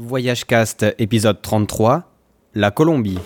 Voyage Cast épisode 33, la Colombie.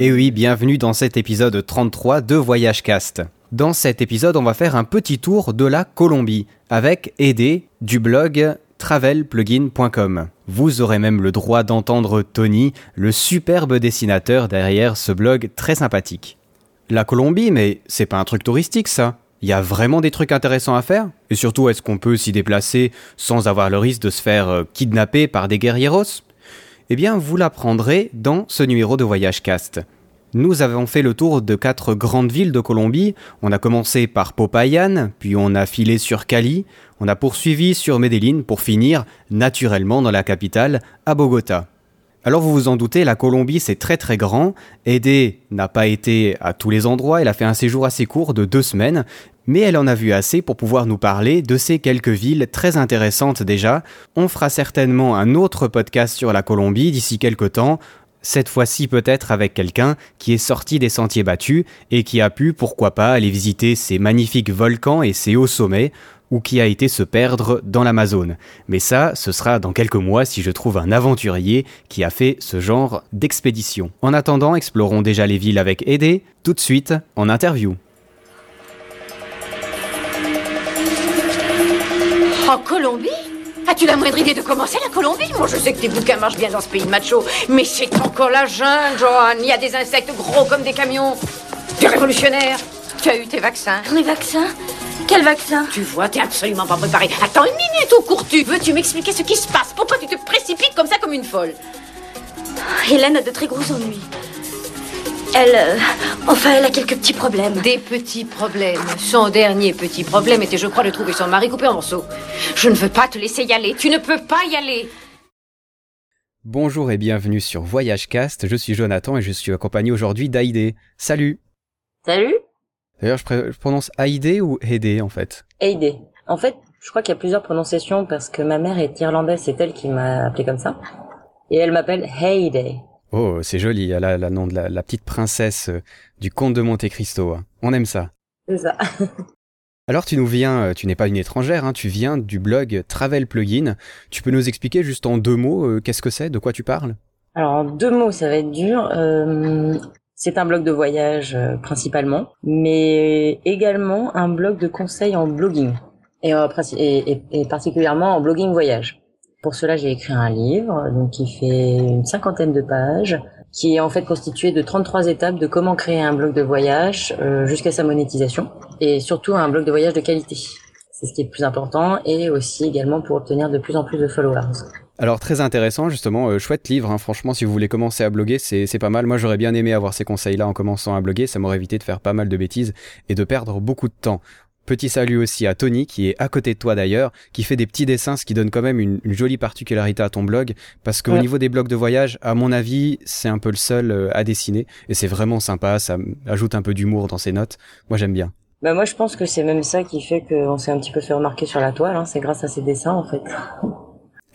Et oui, bienvenue dans cet épisode 33 de Voyage Cast. Dans cet épisode, on va faire un petit tour de la Colombie avec Aidé du blog travelplugin.com. Vous aurez même le droit d'entendre Tony, le superbe dessinateur derrière ce blog très sympathique. La Colombie, mais c'est pas un truc touristique ça. Il y a vraiment des trucs intéressants à faire Et surtout, est-ce qu'on peut s'y déplacer sans avoir le risque de se faire euh, kidnapper par des guerrieros? Eh bien, vous l'apprendrez dans ce numéro de Voyage Cast. Nous avons fait le tour de quatre grandes villes de Colombie. On a commencé par Popayan, puis on a filé sur Cali, on a poursuivi sur Medellín pour finir, naturellement, dans la capitale, à Bogota. Alors vous vous en doutez, la Colombie c'est très très grand. Aidé n'a pas été à tous les endroits, elle a fait un séjour assez court de deux semaines, mais elle en a vu assez pour pouvoir nous parler de ces quelques villes très intéressantes déjà. On fera certainement un autre podcast sur la Colombie d'ici quelques temps cette fois-ci peut-être avec quelqu'un qui est sorti des sentiers battus et qui a pu, pourquoi pas, aller visiter ces magnifiques volcans et ces hauts sommets, ou qui a été se perdre dans l'Amazone. Mais ça, ce sera dans quelques mois si je trouve un aventurier qui a fait ce genre d'expédition. En attendant, explorons déjà les villes avec Aidé, tout de suite en interview. En Colombie? As-tu la moindre idée de comment c'est la Colombie? Moi, je sais que tes bouquins marchent bien dans ce pays de macho, mais c'est encore la jungle, Johan. Il y a des insectes gros comme des camions. Des révolutionnaires. Tu as eu tes vaccins. Les vaccins? Quel vaccin? Tu vois, t'es absolument pas préparé. Attends une minute, au cours tu Veux-tu m'expliquer ce qui se passe? Pourquoi tu te précipites comme ça comme une folle? Hélène a de très gros ennuis. Elle. euh, enfin, elle a quelques petits problèmes. Des petits problèmes. Son dernier petit problème était, je crois, de trouver son mari coupé en morceaux. Je ne veux pas te laisser y aller. Tu ne peux pas y aller. Bonjour et bienvenue sur Voyage Cast, je suis Jonathan et je suis accompagné aujourd'hui d'Aïdé. Salut Salut, D'ailleurs, je, prononce Aïdé ou Aidé en fait? Heidi. En fait, je crois qu'il y a plusieurs prononciations parce que ma mère est irlandaise, c'est elle qui m'a appelé comme ça. Et elle m'appelle Heidi. Oh, c'est joli, elle a le nom de la, la petite princesse euh, du comte de Monte Cristo. On aime ça. C'est ça. Alors tu nous viens, euh, tu n'es pas une étrangère, hein, tu viens du blog Travel Plugin. Tu peux nous expliquer juste en deux mots euh, qu'est-ce que c'est, de quoi tu parles? Alors, en deux mots, ça va être dur. Euh, c'est un blog de voyage euh, principalement, mais également un blog de conseils en blogging. Et, princi- et, et- et particulièrement en blogging voyage. Pour cela, j'ai écrit un livre, qui fait une cinquantaine de pages, qui est en fait constitué de 33 étapes de comment créer un blog de voyage euh, jusqu'à sa monétisation, et surtout un blog de voyage de qualité. C'est ce qui est le plus important, et aussi également pour obtenir de plus en plus de followers. Alors très intéressant justement, euh, chouette livre, hein. franchement si vous voulez commencer à bloguer c'est pas mal. Moi j'aurais bien aimé avoir ces conseils-là en commençant à bloguer, ça m'aurait évité de faire pas mal de bêtises et de perdre beaucoup de temps. Petit salut aussi à Tony qui est à côté de toi d'ailleurs, qui fait des petits dessins, ce qui donne quand même une, une jolie particularité à ton blog, parce qu'au Ouais. niveau des blogs de voyage, à mon avis, c'est un peu le seul euh, à dessiner, et c'est vraiment sympa, ça ajoute un peu d'humour dans ses notes. Moi j'aime bien. Bah moi je pense que c'est même ça qui fait qu'on s'est un petit peu fait remarquer sur la toile, hein. c'est grâce à ces dessins en fait.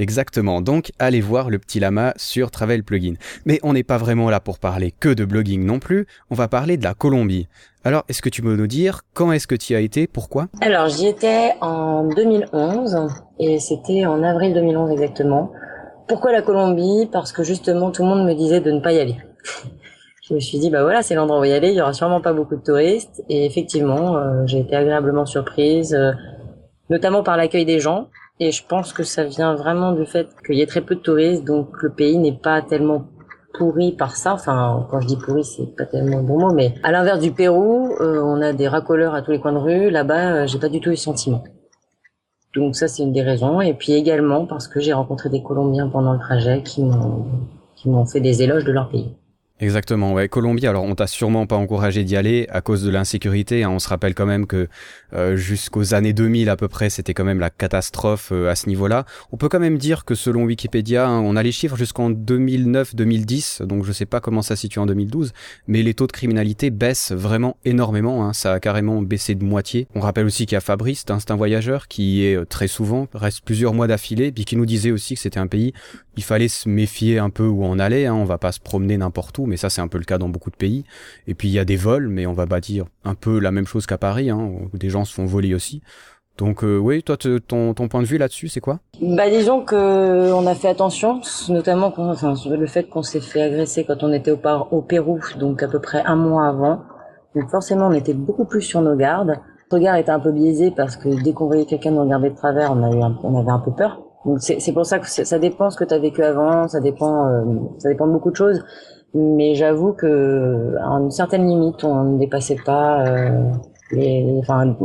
Exactement, donc allez voir le petit lama sur Travel Plugin. Mais on n'est pas vraiment là pour parler que de blogging non plus, on va parler de la Colombie. Alors, est-ce que tu peux nous dire quand est-ce que tu y as été, pourquoi? Alors j'y étais en 2011 et c'était en avril 2011 exactement. Pourquoi la Colombie? Parce que justement tout le monde me disait de ne pas y aller. Je me suis dit bah voilà c'est l'endroit où y aller, il y aura sûrement pas beaucoup de touristes et effectivement euh, j'ai été agréablement surprise, euh, notamment par l'accueil des gens et je pense que ça vient vraiment du fait qu'il y ait très peu de touristes donc le pays n'est pas tellement pourri par ça. Enfin, quand je dis pourri, c'est pas tellement le bon mot, mais à l'inverse du Pérou, euh, on a des racoleurs à tous les coins de rue. Là-bas, euh, j'ai pas du tout eu sentiment. Donc ça, c'est une des raisons. Et puis également parce que j'ai rencontré des Colombiens pendant le trajet qui m'ont qui m'ont fait des éloges de leur pays. Exactement, ouais. Colombie, alors on t'a sûrement pas encouragé d'y aller à cause de l'insécurité. Hein. On se rappelle quand même que euh, jusqu'aux années 2000 à peu près, c'était quand même la catastrophe euh, à ce niveau-là. On peut quand même dire que selon Wikipédia, hein, on a les chiffres jusqu'en 2009-2010, donc je sais pas comment ça se situe en 2012, mais les taux de criminalité baissent vraiment énormément. Hein. Ça a carrément baissé de moitié. On rappelle aussi qu'il y a Fabrice, c'est un voyageur qui est euh, très souvent, reste plusieurs mois d'affilée, puis qui nous disait aussi que c'était un pays, il fallait se méfier un peu où on allait. Hein. On va pas se promener n'importe où mais ça c'est un peu le cas dans beaucoup de pays. Et puis il y a des vols, mais on va bâtir un peu la même chose qu'à Paris, hein, où des gens se font voler aussi. Donc euh, oui, toi, ton, point de vue là-dessus, c'est quoi? Bah disons que on a fait attention, notamment le fait qu'on s'est fait agresser quand on était au, Pérou, donc à peu près un mois avant. Donc forcément, on était beaucoup plus sur nos gardes. Notre regard était un peu biaisé parce que dès qu'on voyait quelqu'un nous regarder de travers, on avait un peu peur. Donc c'est pour ça que ça dépend ce que tu as vécu avant, ça dépend, euh, ça dépend de beaucoup de choses. Mais j'avoue que à une certaine limite, on ne dépassait pas euh, les. Enfin,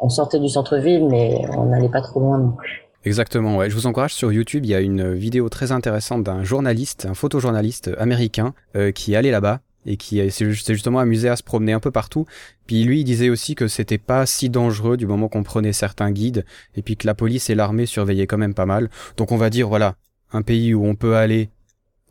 on sortait du centre-ville, mais on n'allait pas trop loin non plus. Exactement, ouais. Je vous encourage sur YouTube, il y a une vidéo très intéressante d'un journaliste, un photojournaliste américain euh, qui est allé là-bas et qui s'est justement amusé à se promener un peu partout. Puis lui, il disait aussi que c'était pas si dangereux du moment qu'on prenait certains guides et puis que la police et l'armée surveillaient quand même pas mal. Donc on va dire voilà, un pays où on peut aller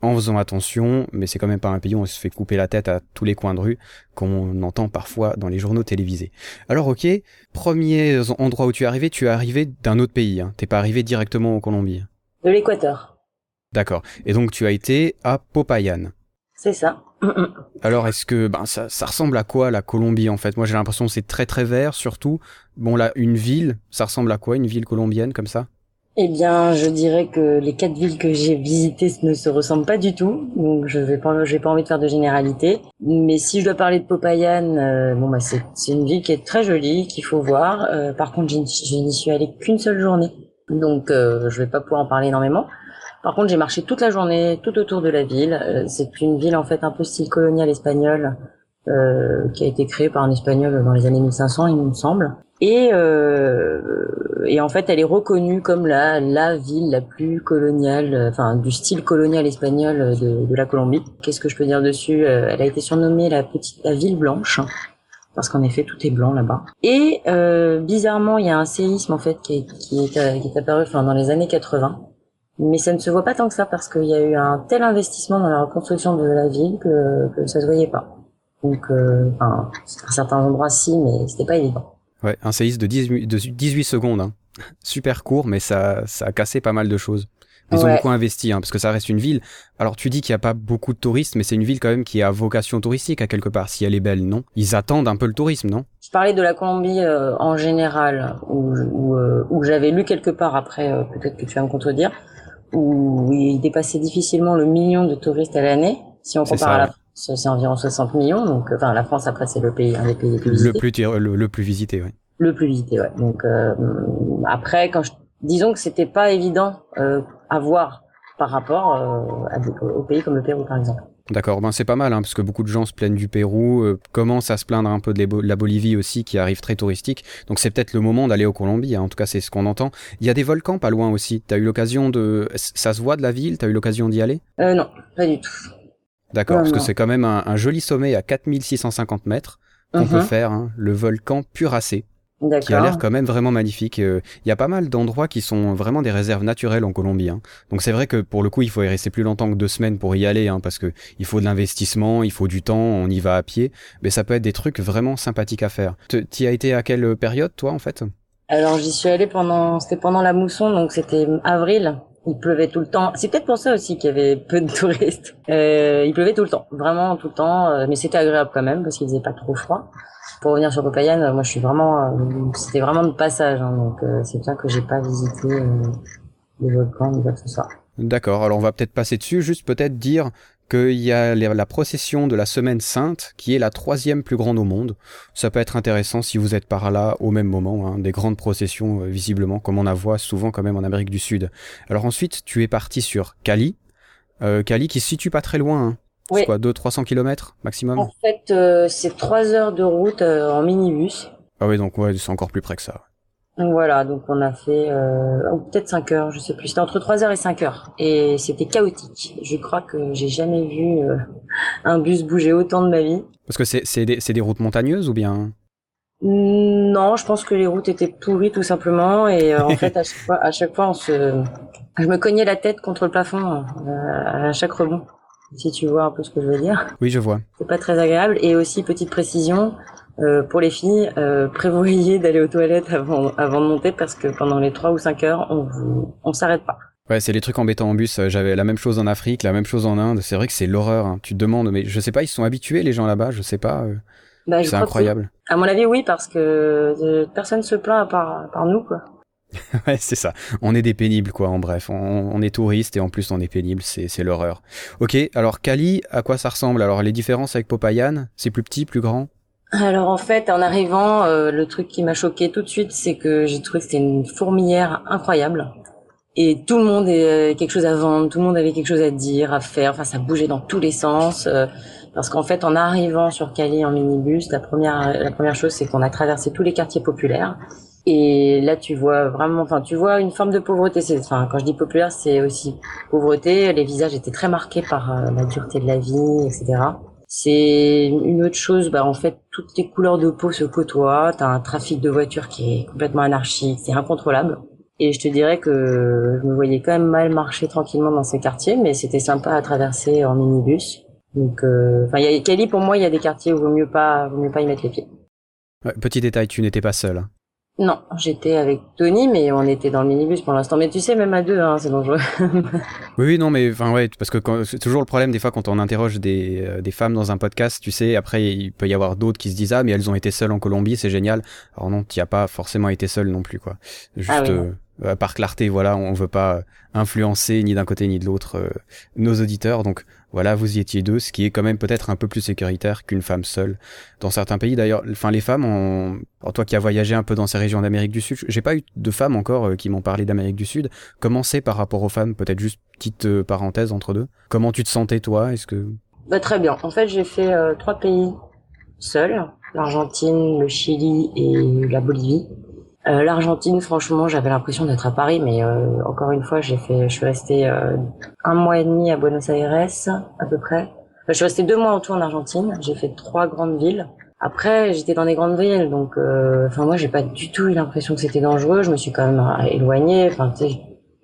en faisant attention, mais c'est quand même pas un pays où on se fait couper la tête à tous les coins de rue, comme on entend parfois dans les journaux télévisés. Alors ok, premier endroit où tu es arrivé, tu es arrivé d'un autre pays, hein. t'es pas arrivé directement en Colombie. De l'Équateur. D'accord. Et donc tu as été à Popayan. C'est ça. Alors est-ce que ben ça, ça ressemble à quoi la Colombie en fait? Moi j'ai l'impression que c'est très très vert surtout. Bon là une ville, ça ressemble à quoi une ville colombienne comme ça? Eh bien, je dirais que les quatre villes que j'ai visitées ne se ressemblent pas du tout, donc je vais pas, pas envie de faire de généralité. Mais si je dois parler de Popayan, euh, bon bah c'est, c'est une ville qui est très jolie, qu'il faut voir. Euh, par contre, je n'y suis allée qu'une seule journée, donc euh, je vais pas pouvoir en parler énormément. Par contre, j'ai marché toute la journée, tout autour de la ville. Euh, c'est une ville en fait un peu style colonial espagnol, qui a été créée par un espagnol dans les années 1500, il me semble. Et, euh, et en fait, elle est reconnue comme la, la ville la plus coloniale, enfin du style colonial espagnol de, de la Colombie. Qu'est-ce que je peux dire dessus euh, Elle a été surnommée la petite la ville blanche parce qu'en effet tout est blanc là-bas. Et euh, bizarrement, il y a un séisme en fait qui est, qui est, qui est apparu enfin, dans les années 80. Mais ça ne se voit pas tant que ça parce qu'il y a eu un tel investissement dans la reconstruction de la ville que, que ça se voyait pas. Donc, euh, enfin, à certains endroits si, mais c'était pas évident. Ouais, un séisme de 18, de 18 secondes. Hein. Super court, mais ça, ça a cassé pas mal de choses. Ils ont beaucoup investi, hein, parce que ça reste une ville. Alors tu dis qu'il n'y a pas beaucoup de touristes, mais c'est une ville quand même qui a vocation touristique à quelque part, si elle est belle, non? Ils attendent un peu le tourisme, non? Je parlais de la Colombie euh, en général, où, où, euh, où j'avais lu quelque part, après euh, peut-être que tu vas me contredire, où il dépassait difficilement le million de touristes à l'année, si on compare à la c'est environ 60 millions. Donc, euh, enfin, la France après c'est le pays, un des pays les plus visités. Le plus, le, plus visité, oui. Le plus visité, ouais. Donc euh, après, quand je... disons que c'était pas évident euh, à voir par rapport euh, à des, aux pays comme le Pérou, par exemple. D'accord, ben c'est pas mal, hein, parce que beaucoup de gens se plaignent du Pérou, euh, commencent à se plaindre un peu de la Bolivie aussi, qui arrive très touristique. Donc c'est peut-être le moment d'aller au Colombie, hein. en tout cas c'est ce qu'on entend. Il y a des volcans pas loin aussi. T'as eu l'occasion de, ça se voit de la ville, t'as eu l'occasion d'y aller? Euh, Non, pas du tout. D'accord, parce que c'est quand même un, joli sommet à 4650 mètres qu'on peut uh-huh. faire, hein, le volcan Puracé, qui a l'air quand même vraiment magnifique. Euh, il y a pas mal d'endroits qui sont vraiment des réserves naturelles en Colombie. Hein. Donc c'est vrai que pour le coup, il faut y rester plus longtemps que deux semaines pour y aller, hein, parce que il faut de l'investissement, il faut du temps, on y va à pied, mais ça peut être des trucs vraiment sympathiques à faire. Tu as été à quelle période, toi, en fait? Alors j'y suis allé pendant, c'était pendant la mousson, donc c'était avril il pleuvait tout le temps. C'est peut-être pour ça aussi qu'il y avait peu de touristes. Euh, il pleuvait tout le temps, vraiment tout le temps, euh, mais c'était agréable quand même parce qu'il faisait pas trop froid. Pour revenir sur Popayan, euh, moi je suis vraiment, euh, c'était vraiment de passage, hein, donc c'est bien que j'ai pas visité les volcans ni quoi que ce soit. D'accord, alors on va peut-être passer dessus, juste peut-être dire qu'il y a la procession de la Semaine Sainte, qui est la troisième plus grande au monde. Ça peut être intéressant si vous êtes par là au même moment, hein, des grandes processions euh, visiblement, comme on en voit souvent quand même en Amérique du Sud. Alors ensuite, tu es parti sur Cali, euh, Cali qui se situe pas très loin. Hein. Oui. C'est quoi, 200-300 km maximum? En fait, euh, c'est 3 heures de route en minibus. Ah oui, donc ouais, c'est encore plus près que ça. Voilà, donc on a fait euh, peut-être 5 heures, je sais plus. C'était entre 3 heures et 5 heures. Et c'était chaotique. Je crois que j'ai jamais vu euh, un bus bouger autant de ma vie. Parce que c'est des, des routes montagneuses ou bien? Non, je pense que les routes étaient pourries tout simplement et euh, en fait à chaque fois, à chaque fois on se, je me cognais la tête contre le plafond euh, à chaque rebond. Si tu vois un peu ce que je veux dire. Oui, je vois. C'est pas très agréable et aussi petite précision. Euh, pour les filles, euh, prévoyez d'aller aux toilettes avant, avant de monter parce que pendant les 3 ou 5 heures, on on s'arrête pas. Ouais, c'est les trucs embêtants en bus. J'avais la même chose en Afrique, la même chose en Inde. C'est vrai que c'est l'horreur. Hein. Tu te demandes, mais je sais pas, ils sont habitués les gens là-bas. Je sais pas. Euh, bah, c'est incroyable. À mon avis, oui, parce que euh, personne se plaint à part, par nous, quoi. ouais, c'est ça. On est des pénibles, quoi. En bref, on, on est touristes et en plus on est pénibles. C'est, c'est l'horreur. Ok. Alors Cali, à quoi ça ressemble? Alors les différences avec Popayan, c'est plus petit, plus grand? Alors en fait, en arrivant, euh, le truc qui m'a choqué tout de suite, c'est que j'ai trouvé que c'était une fourmilière incroyable. Et tout le monde avait quelque chose à vendre, tout le monde avait quelque chose à dire, à faire. Enfin, ça bougeait dans tous les sens. Euh, parce qu'en fait, en arrivant sur Cali en minibus, la première, la première chose, c'est qu'on a traversé tous les quartiers populaires. Et là, tu vois vraiment, enfin, tu vois une forme de pauvreté. Enfin, quand je dis populaire, c'est aussi pauvreté. Les visages étaient très marqués par euh, la dureté de la vie, etc. C'est une autre chose, bah en fait toutes les couleurs de peau se côtoient, t'as un trafic de voitures qui est complètement anarchique, c'est incontrôlable. Et je te dirais que je me voyais quand même mal marcher tranquillement dans ces quartiers, mais c'était sympa à traverser en minibus. Donc, euh, enfin, Cali pour moi, il y a des quartiers où vaut mieux pas, vaut mieux pas y mettre les pieds. petit détail, tu n'étais pas seul. Hein. Non, j'étais avec Tony, mais on était dans le minibus pour l'instant. Mais tu sais, même à deux, hein, c'est dangereux. oui, oui, non, mais enfin ouais, parce que c'est toujours le problème des fois quand on interroge des, euh, des femmes dans un podcast, tu sais, après il peut y avoir d'autres qui se disent ah mais elles ont été seules en Colombie, c'est génial. Alors non, tu as pas forcément été seule non plus quoi. Juste ah euh, par clarté, voilà, on veut pas influencer ni d'un côté ni de l'autre euh, nos auditeurs. Donc voilà, vous y étiez deux, ce qui est quand même peut-être un peu plus sécuritaire qu'une femme seule. Dans certains pays d'ailleurs, enfin les femmes, ont... toi qui as voyagé un peu dans ces régions d'Amérique du Sud, j'ai pas eu de femmes encore euh, qui m'ont parlé d'Amérique du Sud. Comment c'est par rapport aux femmes? Peut-être juste petite parenthèse entre deux. Comment tu te sentais toi? Est-ce que bah, très bien. En fait, j'ai fait trois pays seuls l'Argentine, le Chili et la Bolivie. Euh, L'Argentine, franchement, j'avais l'impression d'être à Paris, mais euh, encore une fois, j'ai fait, je suis restée euh, un mois et demi à Buenos Aires, à peu près. je suis restée deux mois en tout en Argentine. J'ai fait trois grandes villes. Après, j'étais dans des grandes villes, donc, enfin, moi, j'ai pas du tout eu l'impression que c'était dangereux. Je me suis quand même éloignée. Enfin, tu sais,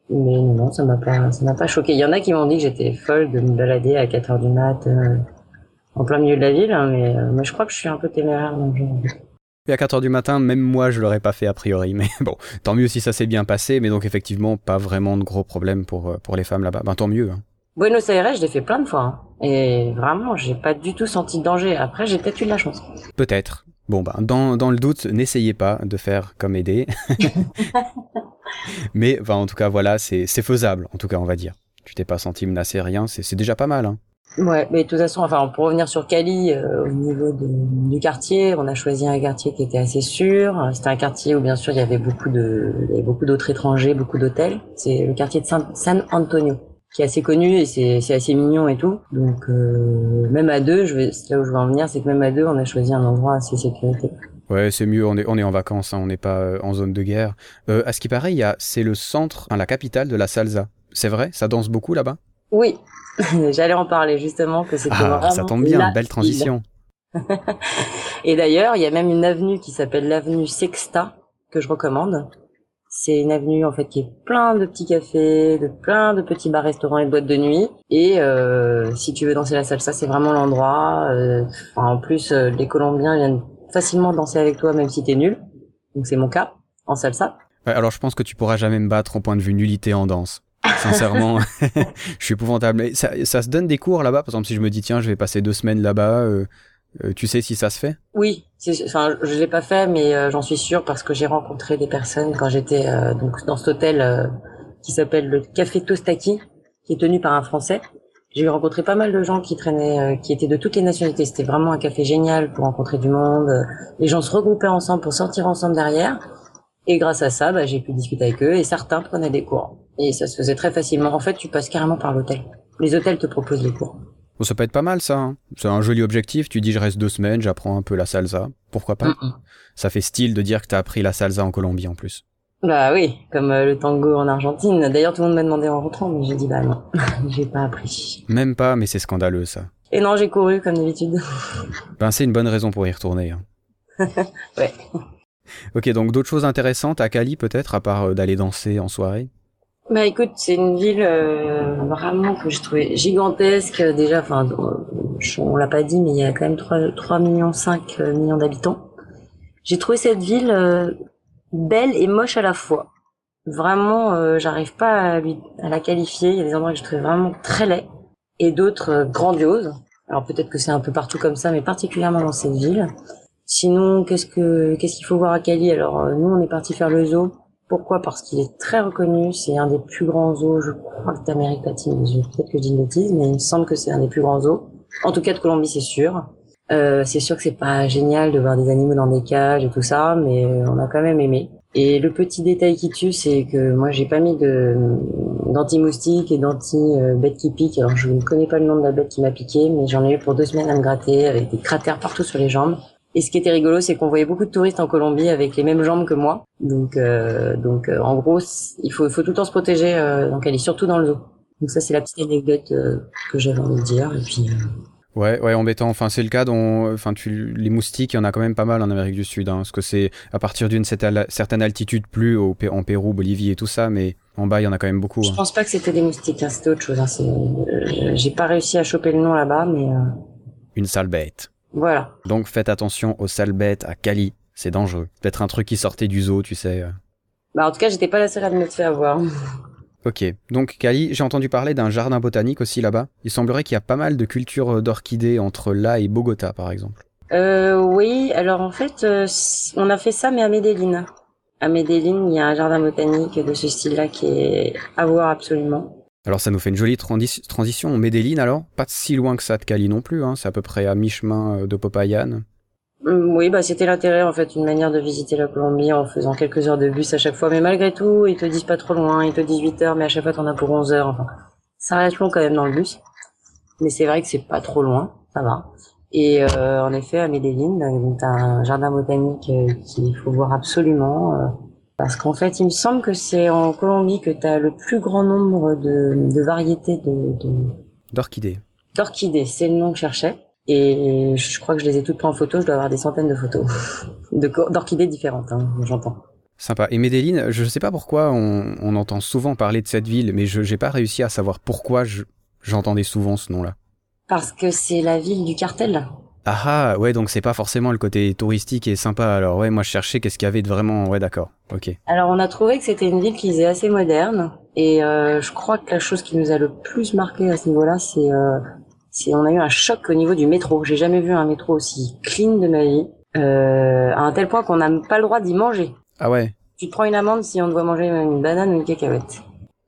mais non, ça m'a pas, ça m'a pas choqué. Il y en a qui m'ont dit que j'étais folle de me balader à 4 heures du mat en plein milieu de la ville, hein, mais, mais je crois que je suis un peu téméraire. Donc et à 4h du matin, même moi, je l'aurais pas fait a priori. Mais bon, tant mieux si ça s'est bien passé. Mais donc, effectivement, pas vraiment de gros problèmes pour, euh, pour les femmes là-bas. Ben, tant mieux. Hein. Buenos Aires, je l'ai fait plein de fois. Hein. Et vraiment, j'ai pas du tout senti de danger. Après, j'ai peut-être eu de la chance. Peut-être. Bon, ben, dans, dans le doute, n'essayez pas de faire comme aider. mais, enfin, en tout cas, voilà, c'est faisable. En tout cas, on va dire. Tu t'es pas senti menacé, rien. C'est déjà pas mal. Hein. Ouais, mais de toute façon, enfin, pour revenir sur Cali, euh, au niveau de, du quartier, on a choisi un quartier qui était assez sûr. C'était un quartier où, bien sûr, il y avait beaucoup de, il y avait beaucoup d'autres étrangers, beaucoup d'hôtels. C'est le quartier de San, San, Antonio, qui est assez connu et c'est, c'est assez mignon et tout. Donc, euh, même à deux, je vais, là où je veux en venir, c'est que même à deux, on a choisi un endroit assez sécurité. Ouais, c'est mieux. On est, on est en vacances, hein, on n'est pas euh, en zone de guerre. Euh, à ce qui paraît, il y a, c'est le centre, hein, la capitale de la salsa. C'est vrai, ça danse beaucoup là-bas? Oui, J'allais en parler justement que c'était ah, ça tombe bien, belle transition. et d'ailleurs, il y a même une avenue qui s'appelle l'avenue Sexta que je recommande. C'est une avenue en fait qui est plein de petits cafés, de plein de petits bars, restaurants et boîtes de nuit. Et euh, si tu veux danser la salsa, c'est vraiment l'endroit. Euh, en plus, euh, les Colombiens viennent facilement danser avec toi même si t'es nul. Donc c'est mon cas en salsa. alors je pense que tu pourras jamais me battre au point de vue nullité en danse. Sincèrement, je suis épouvantable. Mais ça, ça, se donne des cours là-bas? Par exemple, si je me dis tiens, je vais passer deux semaines là-bas, euh, euh tu sais si ça se fait? Oui, enfin, je l'ai pas fait, mais euh, j'en suis sûre parce que j'ai rencontré des personnes quand j'étais euh, donc dans cet hôtel qui s'appelle le Café Tostaki, qui est tenu par un Français. J'ai rencontré pas mal de gens qui traînaient, qui étaient de toutes les nationalités. C'était vraiment un café génial pour rencontrer du monde. Les gens se regroupaient ensemble pour sortir ensemble derrière. Et grâce à ça, bah, j'ai pu discuter avec eux et certains prenaient des cours. Et ça se faisait très facilement. En fait, tu passes carrément par l'hôtel. Les hôtels te proposent les cours. Bon, ça peut être pas mal ça. Hein. C'est un joli objectif. Tu dis je reste deux semaines, j'apprends un peu la salsa. Pourquoi pas? Ça fait style de dire que t'as appris la salsa en Colombie en plus. Bah oui, comme euh, le tango en Argentine. D'ailleurs, tout le monde m'a demandé en rentrant, mais j'ai dit bah non, j'ai pas appris. Même pas, mais c'est scandaleux ça. Et non, j'ai couru comme d'habitude. Ben, c'est une bonne raison pour y retourner. hein. Ouais. Ok, donc d'autres choses intéressantes à Cali peut-être, à part euh, d'aller danser en soirée? Bah écoute, c'est une ville euh, vraiment que je trouvais gigantesque déjà. Enfin, euh, on l'a pas dit, mais il y a quand même 3, 3 millions 5 euh, millions d'habitants. J'ai trouvé cette ville euh, belle et moche à la fois. Vraiment, euh, j'arrive pas à, lui, à la qualifier. Il y a des endroits que je trouvais vraiment très laids et d'autres euh, grandioses. Alors peut-être que c'est un peu partout comme ça, mais particulièrement dans cette ville. Sinon, qu'est-ce que qu'est-ce qu'il faut voir à Cali? Alors euh, nous, on est parti faire le zoo. Pourquoi? Parce qu'il est très reconnu. C'est un des plus grands zoos, je crois que d'Amérique latine. Je peut-être que je dis une bêtise, mais il me semble que c'est un des plus grands zoos. En tout cas de Colombie, c'est sûr. Euh, c'est sûr que c'est pas génial de voir des animaux dans des cages et tout ça, mais euh, on a quand même aimé. Et le petit détail qui tue, c'est que moi j'ai pas mis de d'anti-moustique et d'anti-bête qui pique. Alors je ne connais pas le nom de la bête qui m'a piqué, mais j'en ai eu pour deux semaines à me gratter avec des cratères partout sur les jambes. Et ce qui était rigolo, c'est qu'on voyait beaucoup de touristes en Colombie avec les mêmes jambes que moi. Donc, euh, donc euh, en gros, il faut, faut tout le temps se protéger. Euh, donc, elle est surtout dans le zoo. Donc ça, c'est la petite anecdote que j'avais envie de dire. Et puis, Ouais, ouais, embêtant. Enfin, c'est le cas dont, enfin, tu, les moustiques, il y en a quand même pas mal en Amérique du Sud, hein, parce que c'est à partir d'une certaine altitude, plus au, en Pérou, Bolivie et tout ça, mais en bas, il y en a quand même beaucoup. je hein. pense pas que c'était des moustiques. Hein, c'était autre chose. Hein, j'ai pas réussi à choper le nom là-bas, mais Une sale bête. Voilà. Donc, faites attention aux sales bêtes à Cali. C'est dangereux. Peut-être un truc qui sortait du zoo, tu sais. euh. Bah, en tout cas, j'étais pas la seule à me faire avoir. Ok. Donc, Cali, j'ai entendu parler d'un jardin botanique aussi là-bas. Il semblerait qu'il y a pas mal de cultures euh, d'orchidées entre là et Bogota, par exemple. Euh, oui, alors en fait, euh, on a fait ça, mais à Medellín. À Medellín, il y a un jardin botanique de ce style-là qui est à voir absolument. Alors ça nous fait une jolie trandi- transition. Medellín alors, pas si loin que ça de Cali non plus, hein. c'est à peu près à mi-chemin euh, de Popayan. Hum, Oui, bah c'était l'intérêt en fait, une manière de visiter la Colombie en faisant quelques heures de bus à chaque fois. Mais malgré tout, ils te disent pas trop loin, ils te disent 8 heures, mais à chaque fois t'en as pour 11 heures. Enfin, ça reste long quand même dans le bus. Mais c'est vrai que c'est pas trop loin, ça va. Et euh, en effet, à Medellín, euh, t'as un jardin botanique euh, qu'il faut voir absolument. Parce qu'en fait, il me semble que c'est en Colombie que t'as le plus grand nombre de, de variétés de, de, D'orchidées. d'orchidées. C'est le nom que je cherchais. Et je crois que je les ai toutes prises en photo. Je dois avoir des centaines de photos d'orchidées différentes. Hein, j'entends. Sympa. Et Medellín, je sais pas pourquoi on, on entend souvent parler de cette ville, mais je j'ai pas réussi à savoir pourquoi je- j'entendais souvent ce nom-là. Parce que c'est la ville du cartel. Ah ah, ouais, donc c'est pas forcément le côté touristique et sympa. Alors ouais, moi je cherchais qu'est-ce qu'il y avait de vraiment... Ouais, d'accord. Ok. Alors on a trouvé que c'était une ville qui faisait assez moderne. Et euh, je crois que la chose qui nous a le plus marqué à ce niveau-là, c'est euh, c'est on a eu un choc au niveau du métro. J'ai jamais vu un métro aussi clean de ma vie. Euh, à un tel point qu'on n'a pas le droit d'y manger. Ah ouais. Tu te prends une amende si on doit manger une banane ou une cacahuète.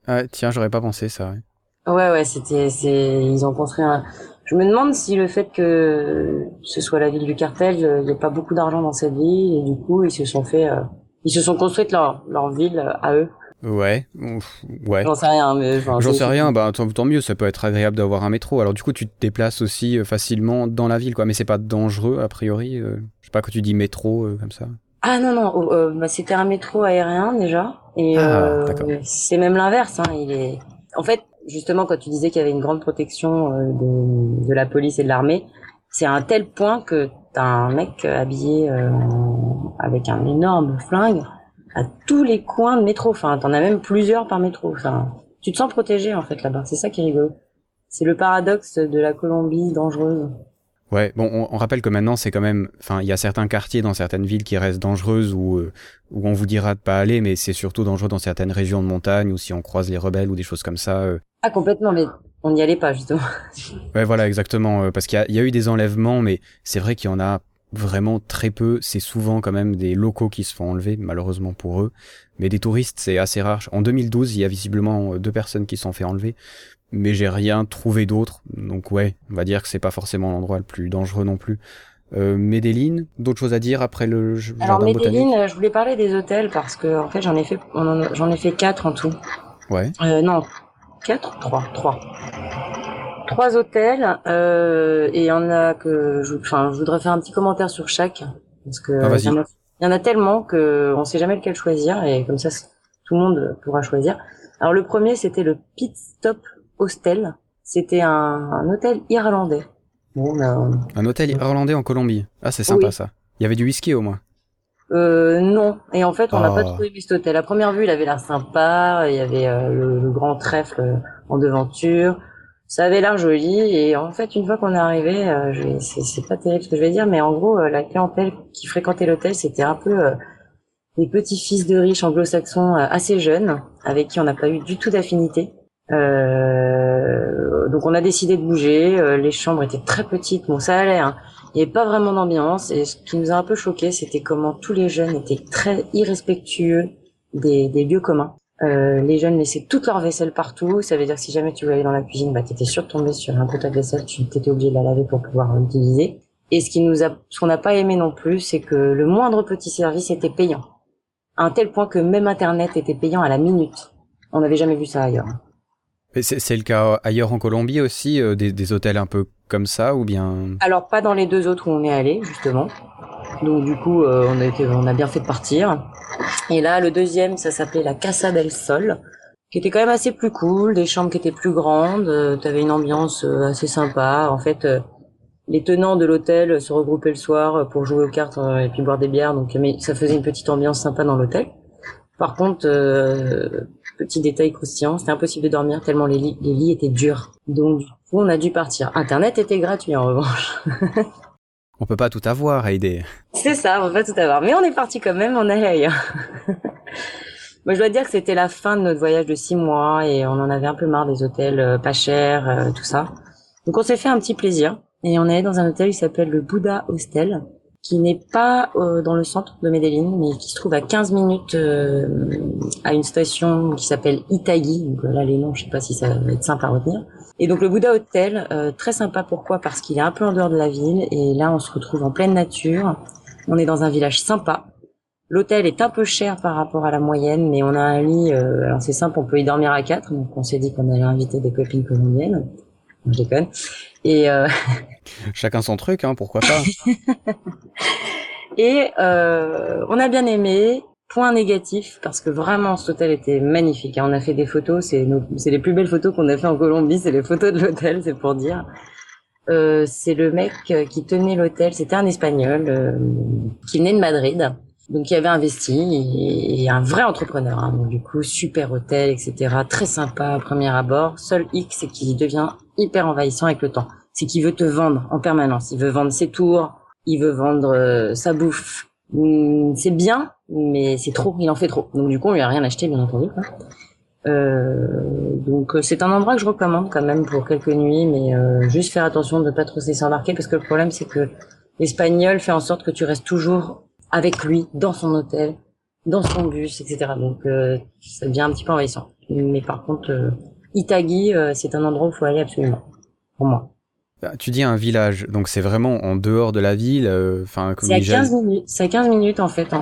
Ah, tiens, j'aurais pas pensé ça. ouais. Ouais, ouais, c'était, c'est, ils ont construit un. Je me demande si le fait que ce soit la ville du cartel, il n'y a pas beaucoup d'argent dans cette ville et du coup ils se sont fait, euh, ils se sont construites leur leur ville euh, à eux. Ouais. Ouf, ouais. J'en sais rien, mais enfin, J'en sais rien, bah tant, tant mieux, ça peut être agréable d'avoir un métro. Alors du coup, tu te déplaces aussi euh, facilement dans la ville, quoi. Mais c'est pas dangereux a priori. euh, je sais pas quand tu dis métro euh, comme ça. Ah non non, oh, bah, c'était un métro aérien déjà et Ah, c'est même l'inverse. Hein, il est, en fait, justement quand tu disais qu'il y avait une grande protection euh, de, la police et de l'armée, c'est à un tel point que t'as un mec habillé euh, avec un énorme flingue à tous les coins de métro. Enfin, t'en as même plusieurs par métro. Enfin, tu te sens protégé en fait là-bas. C'est ça qui est rigolo. C'est le paradoxe de la Colombie dangereuse. Ouais, bon, on, rappelle que maintenant c'est quand même, enfin, il y a certains quartiers dans certaines villes qui restent dangereuses où euh, où on vous dira de pas aller, mais c'est surtout dangereux dans certaines régions de montagne ou si on croise les rebelles ou des choses comme ça. euh. Ah complètement, mais on n'y allait pas justement. Ouais, voilà, exactement, euh, parce qu'il y a, il y a eu des enlèvements, mais c'est vrai qu'il y en a vraiment très peu. C'est souvent quand même des locaux qui se font enlever, malheureusement pour eux. Mais des touristes, c'est assez rare. En 2012, il y a visiblement euh, deux personnes qui se sont fait enlever, mais j'ai rien trouvé d'autre. Donc ouais, on va dire que c'est pas forcément l'endroit le plus dangereux non plus. Euh, Medellín, d'autres choses à dire après le Alors jardin botanique? Medellín, euh, je voulais parler des hôtels parce que en fait j'en ai fait j'en ai fait quatre en tout. Ouais. Euh, non, quatre, trois, trois. Trois hôtels euh, et il y en a que je, enfin je voudrais faire un petit commentaire sur chaque parce que Ah, il y en a- il y en a tellement que on sait jamais lequel choisir et comme ça tout le monde pourra choisir. Alors le premier c'était le Pit Stop Hostel. C'était un, un hôtel irlandais Bon, ben, Un hôtel irlandais en Colombie. Ah, c'est sympa Oui. ça. Il y avait du whisky au moins. Euh, non. Et en fait, on n'a Oh. pas trop aimé cet hôtel. À première vue, il avait l'air sympa. Il y avait euh, le, le grand trèfle en devanture. Ça avait l'air joli. Et en fait, une fois qu'on est arrivé, euh, c'est c'est pas terrible ce que je vais dire, mais en gros, euh, la clientèle qui fréquentait l'hôtel, c'était un peu euh, des petits-fils de riches anglo-saxons euh, assez jeunes, avec qui on n'a pas eu du tout d'affinité. Euh, donc on a décidé de bouger. Euh, les chambres étaient très petites. Bon, ça allait. Hein. Il n'y avait pas vraiment d'ambiance et ce qui nous a un peu choqué, c'était comment tous les jeunes étaient très irrespectueux des, des lieux communs. Euh, les jeunes laissaient toute leur vaisselle partout. Ça veut dire que si jamais tu voulais aller dans la cuisine, bah, tu étais sûr de tomber sur un potage de vaisselle, tu étais obligé de la laver pour pouvoir l'utiliser. Et ce qui nous a, ce qu'on n'a pas aimé non plus, c'est que le moindre petit service était payant. À un tel point que même Internet était payant à la minute. On n'avait jamais vu ça ailleurs. C'est le cas ailleurs en Colombie aussi, euh, des, des hôtels un peu comme ça ou bien? Alors pas dans les deux autres où on est allé justement. Donc du coup euh, on a été, on a bien fait de partir. Et là le deuxième ça s'appelait la Casa del Sol, qui était quand même assez plus cool, des chambres qui étaient plus grandes, euh, t'avais une ambiance euh, assez sympa. En fait euh, les tenants de l'hôtel se regroupaient le soir euh, pour jouer aux cartes et puis boire des bières, donc mais ça faisait une petite ambiance sympa dans l'hôtel. Par contre, petit détail croustillant, c'était impossible de dormir tellement les lits, les lits étaient durs. Donc du coup, on a dû partir. Internet était gratuit en revanche. on peut pas tout avoir aider. C'est ça, on va pas tout avoir. Mais on est parti quand même, on allait ailleurs. Moi, je dois dire que c'était la fin de notre voyage de six mois et on en avait un peu marre des hôtels euh, pas chers, euh, tout ça. Donc on s'est fait un petit plaisir et on est allé dans un hôtel qui s'appelle le Buddha Hostel, qui n'est pas euh, dans le centre de Medellin, mais qui se trouve à 15 minutes euh, à une station qui s'appelle Itagi. Donc là, les noms, je sais pas si ça va être simple à retenir. Et donc le Buddha Hotel, euh, très sympa. Pourquoi? Parce qu'il est un peu en dehors de la ville et là, on se retrouve en pleine nature. On est dans un village sympa. L'hôtel est un peu cher par rapport à la moyenne, mais on a un lit. euh, alors c'est simple, on peut y dormir à quatre. Donc on s'est dit qu'on allait inviter des copines colombiennes. Je déconne. Et euh, Chacun son truc, hein, pourquoi pas. Et euh, on a bien aimé. Point négatif, parce que vraiment cet hôtel était magnifique. hein. On a fait des photos, c'est c'est les plus belles photos qu'on a fait en Colombie, c'est les photos de l'hôtel, c'est pour dire. Euh, c'est le mec qui tenait l'hôtel, c'était un Espagnol euh, qui venait de Madrid, donc il avait investi et, et un vrai entrepreneur. hein. Donc du coup super hôtel, etc. Très sympa premier abord. Seul X, c'est qu'il devient hyper envahissant avec le temps. C'est qu'il veut te vendre en permanence. Il veut vendre ses tours, il veut vendre euh, sa bouffe. Hum, c'est bien, mais c'est trop, il en fait trop. Donc du coup, on lui a rien acheté, bien entendu. quoi. Euh, donc euh, c'est un endroit que je recommande quand même pour quelques nuits, mais euh, juste faire attention de ne pas trop se laisser embarquer parce que le problème c'est que l'espagnol fait en sorte que tu restes toujours avec lui dans son hôtel, dans son bus, etc. Donc euh, ça devient un petit peu envahissant. Mais par contre, euh, Itagi, euh, c'est un endroit où il faut aller absolument, pour moi. Bah, tu dis un village, donc c'est vraiment en dehors de la ville. euh, Enfin, C'est à Nigel- 15 minutes. C'est à 15 minutes en fait en,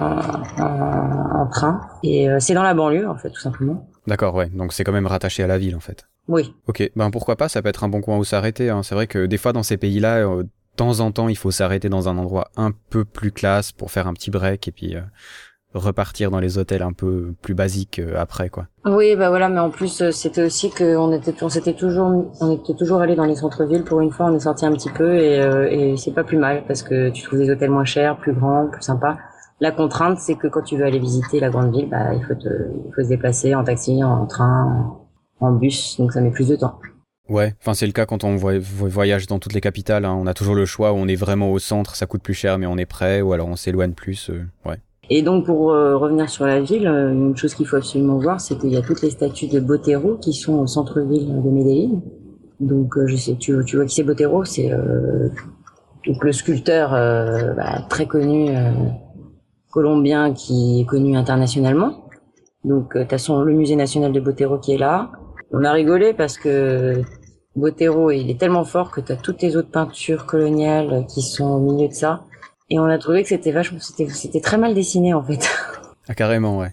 en, en train. Et euh, c'est dans la banlieue en fait tout simplement. D'accord, ouais. Donc c'est quand même rattaché à la ville en fait. Oui. Ok, ben pourquoi pas, ça peut être un bon coin où s'arrêter. Hein. C'est vrai que des fois dans ces pays-là, euh, temps en temps, il faut s'arrêter dans un endroit un peu plus classe pour faire un petit break et puis euh, repartir dans les hôtels un peu plus basiques euh, après, quoi. Oui, bah voilà, mais en plus euh, c'était aussi que on était, on s'était toujours, on était toujours allé dans les centres-villes. Pour une fois, on est sorti un petit peu et, euh, et c'est pas plus mal parce que tu trouves des hôtels moins chers, plus grands, plus sympas. La contrainte, c'est que quand tu veux aller visiter la grande ville, bah il faut te, il faut se déplacer en taxi, en train, en, en bus, donc ça met plus de temps. Ouais, enfin c'est le cas quand on voy- voy- voyage dans toutes les capitales. hein. On a toujours le choix, on est vraiment au centre, ça coûte plus cher, mais on est prêt, ou alors on s'éloigne plus. euh, ouais. Et donc pour euh, revenir sur la ville, euh, une chose qu'il faut absolument voir, c'est qu'il y a toutes les statues de Botero qui sont au centre-ville de Medellín. Donc euh, je sais, tu, tu vois qui c'est Botero, c'est euh, donc le sculpteur euh, bah, très connu colombien qui est connu internationalement. Donc euh, t'as son le musée national de Botero qui est là. On a rigolé parce que Botero il est tellement fort que t'as toutes les autres peintures coloniales qui sont au milieu de ça. Et on a trouvé que c'était vachement, c'était, c'était très mal dessiné en fait. Ah carrément, ouais.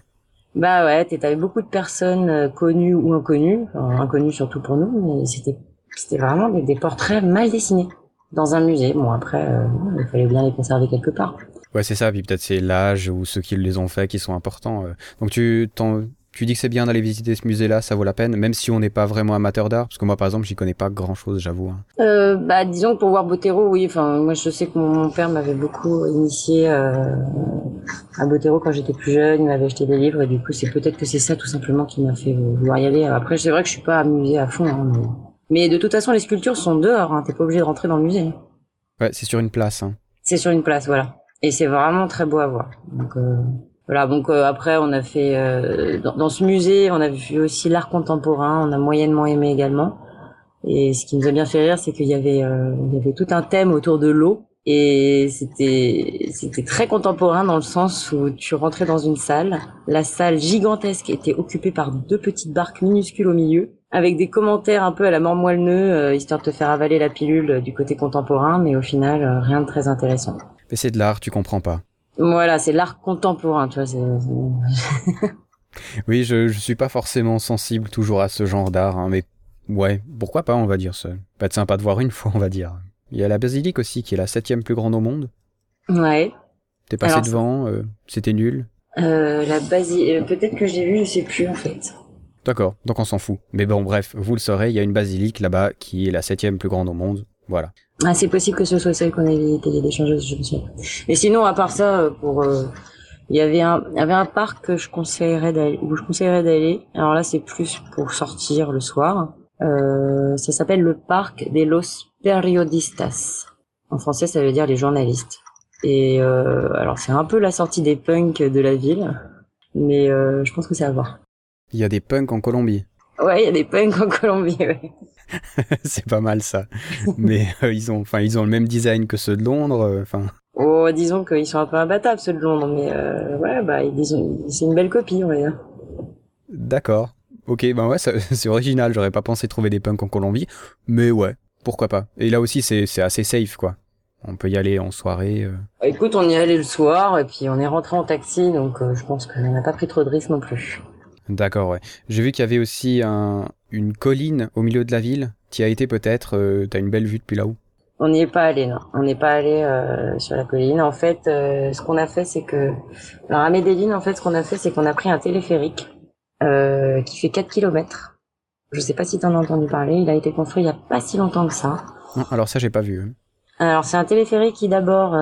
Bah ouais, t'avais beaucoup de personnes euh, connues ou inconnues, enfin, inconnues surtout pour nous, mais c'était, c'était vraiment des, des portraits mal dessinés dans un musée. Bon après, euh, il fallait bien les conserver quelque part. Ouais, c'est ça. Puis peut-être c'est l'âge ou ceux qui les ont fait qui sont importants. euh. Donc tu t'en- Tu dis que c'est bien d'aller visiter ce musée-là, ça vaut la peine, même si on n'est pas vraiment amateur d'art, parce que moi, par exemple, j'y connais pas grand-chose, j'avoue. hein. Euh, bah, disons que pour voir Botero, oui. Enfin, moi, je sais que mon, mon père m'avait beaucoup initié euh, à Botero quand j'étais plus jeune. Il m'avait acheté des livres et du coup, c'est peut-être que c'est ça tout simplement qui m'a fait vouloir y aller. Après, c'est vrai que je suis pas amusée à fond. hein, mais... mais de toute façon, les sculptures sont dehors. Hein, T'es pas obligé de rentrer dans le musée. Ouais, c'est sur une place. Hein. C'est sur une place, voilà. Et c'est vraiment très beau à voir. Donc euh, voilà. Donc euh, après, on a fait euh, dans, dans ce musée, on a vu aussi l'art contemporain. On a moyennement aimé également. Et ce qui nous a bien fait rire, c'est qu'il y avait euh, il y avait tout un thème autour de l'eau. Et c'était c'était très contemporain dans le sens où tu rentrais dans une salle. La salle gigantesque était occupée par deux petites barques minuscules au milieu, avec des commentaires un peu à la mort moelle-neu, euh, histoire de te faire avaler la pilule du côté contemporain, mais au final euh, rien de très intéressant. Mais c'est de l'art, tu comprends pas. Voilà, c'est l'art contemporain, tu vois. Oui, je, je suis pas forcément sensible toujours à ce genre d'art, hein, mais ouais, pourquoi pas, on va dire ça. Pas de sympa de voir une fois, on va dire. Il y a la basilique aussi, qui est la septième plus grande au monde. Ouais. T'es passé Alors, devant, euh, c'était nul. Euh, la basi... euh, peut-être que j'ai vu, je sais plus en fait. D'accord, donc on s'en fout. Mais bon, bref, vous le saurez, il y a une basilique là-bas qui est la septième plus grande au monde. Voilà. Ah, c'est possible que ce soit celle qu'on avait été d'échangeuse, je me souviens. Mais sinon, à part ça, euh, pour, euh, il y avait un, il y avait un parc que je conseillerais d'aller, où je conseillerais d'aller. Alors là, c'est plus pour sortir le soir. Euh, ça s'appelle le parc de los periodistas. En français, ça veut dire les journalistes. Et euh, alors, c'est un peu la sortie des punks de la ville, mais euh, je pense que c'est à voir. Il y a des punks en Colombie. Ouais, il y a des punks en Colombie. Ouais. c'est pas mal ça. Mais euh, ils ont, enfin, ils ont le même design que ceux de Londres. euh, Enfin, Oh, disons qu'ils sont un peu imbattables ceux de Londres, mais euh, ouais, bah, c'est une belle copie, on va dire. d'accord. Ok, ben ouais, c'est original. J'aurais pas pensé trouver des punks en Colombie, mais ouais, pourquoi pas. Et là aussi, c'est assez safe quoi. On peut y aller en soirée. euh. Écoute, on y est allé le soir et puis on est rentré en taxi, donc je pense qu'on n'a pas pris trop de risques non plus. D'accord, ouais. J'ai vu qu'il y avait aussi un, une colline au milieu de la ville. T'y as été peut-être. euh, T'as une belle vue depuis là-haut. On n'y est pas allé, non. On n'est pas allé euh, sur la colline. En fait, euh, ce qu'on a fait, c'est que... Alors à Medellin, en fait, ce qu'on a fait, c'est qu'on a pris un téléphérique qui fait 4 km. Je sais pas si t'en as entendu parler. Il a été construit il y a pas si longtemps que ça. Non, alors ça, j'ai pas vu. hein. Alors c'est un téléphérique qui d'abord,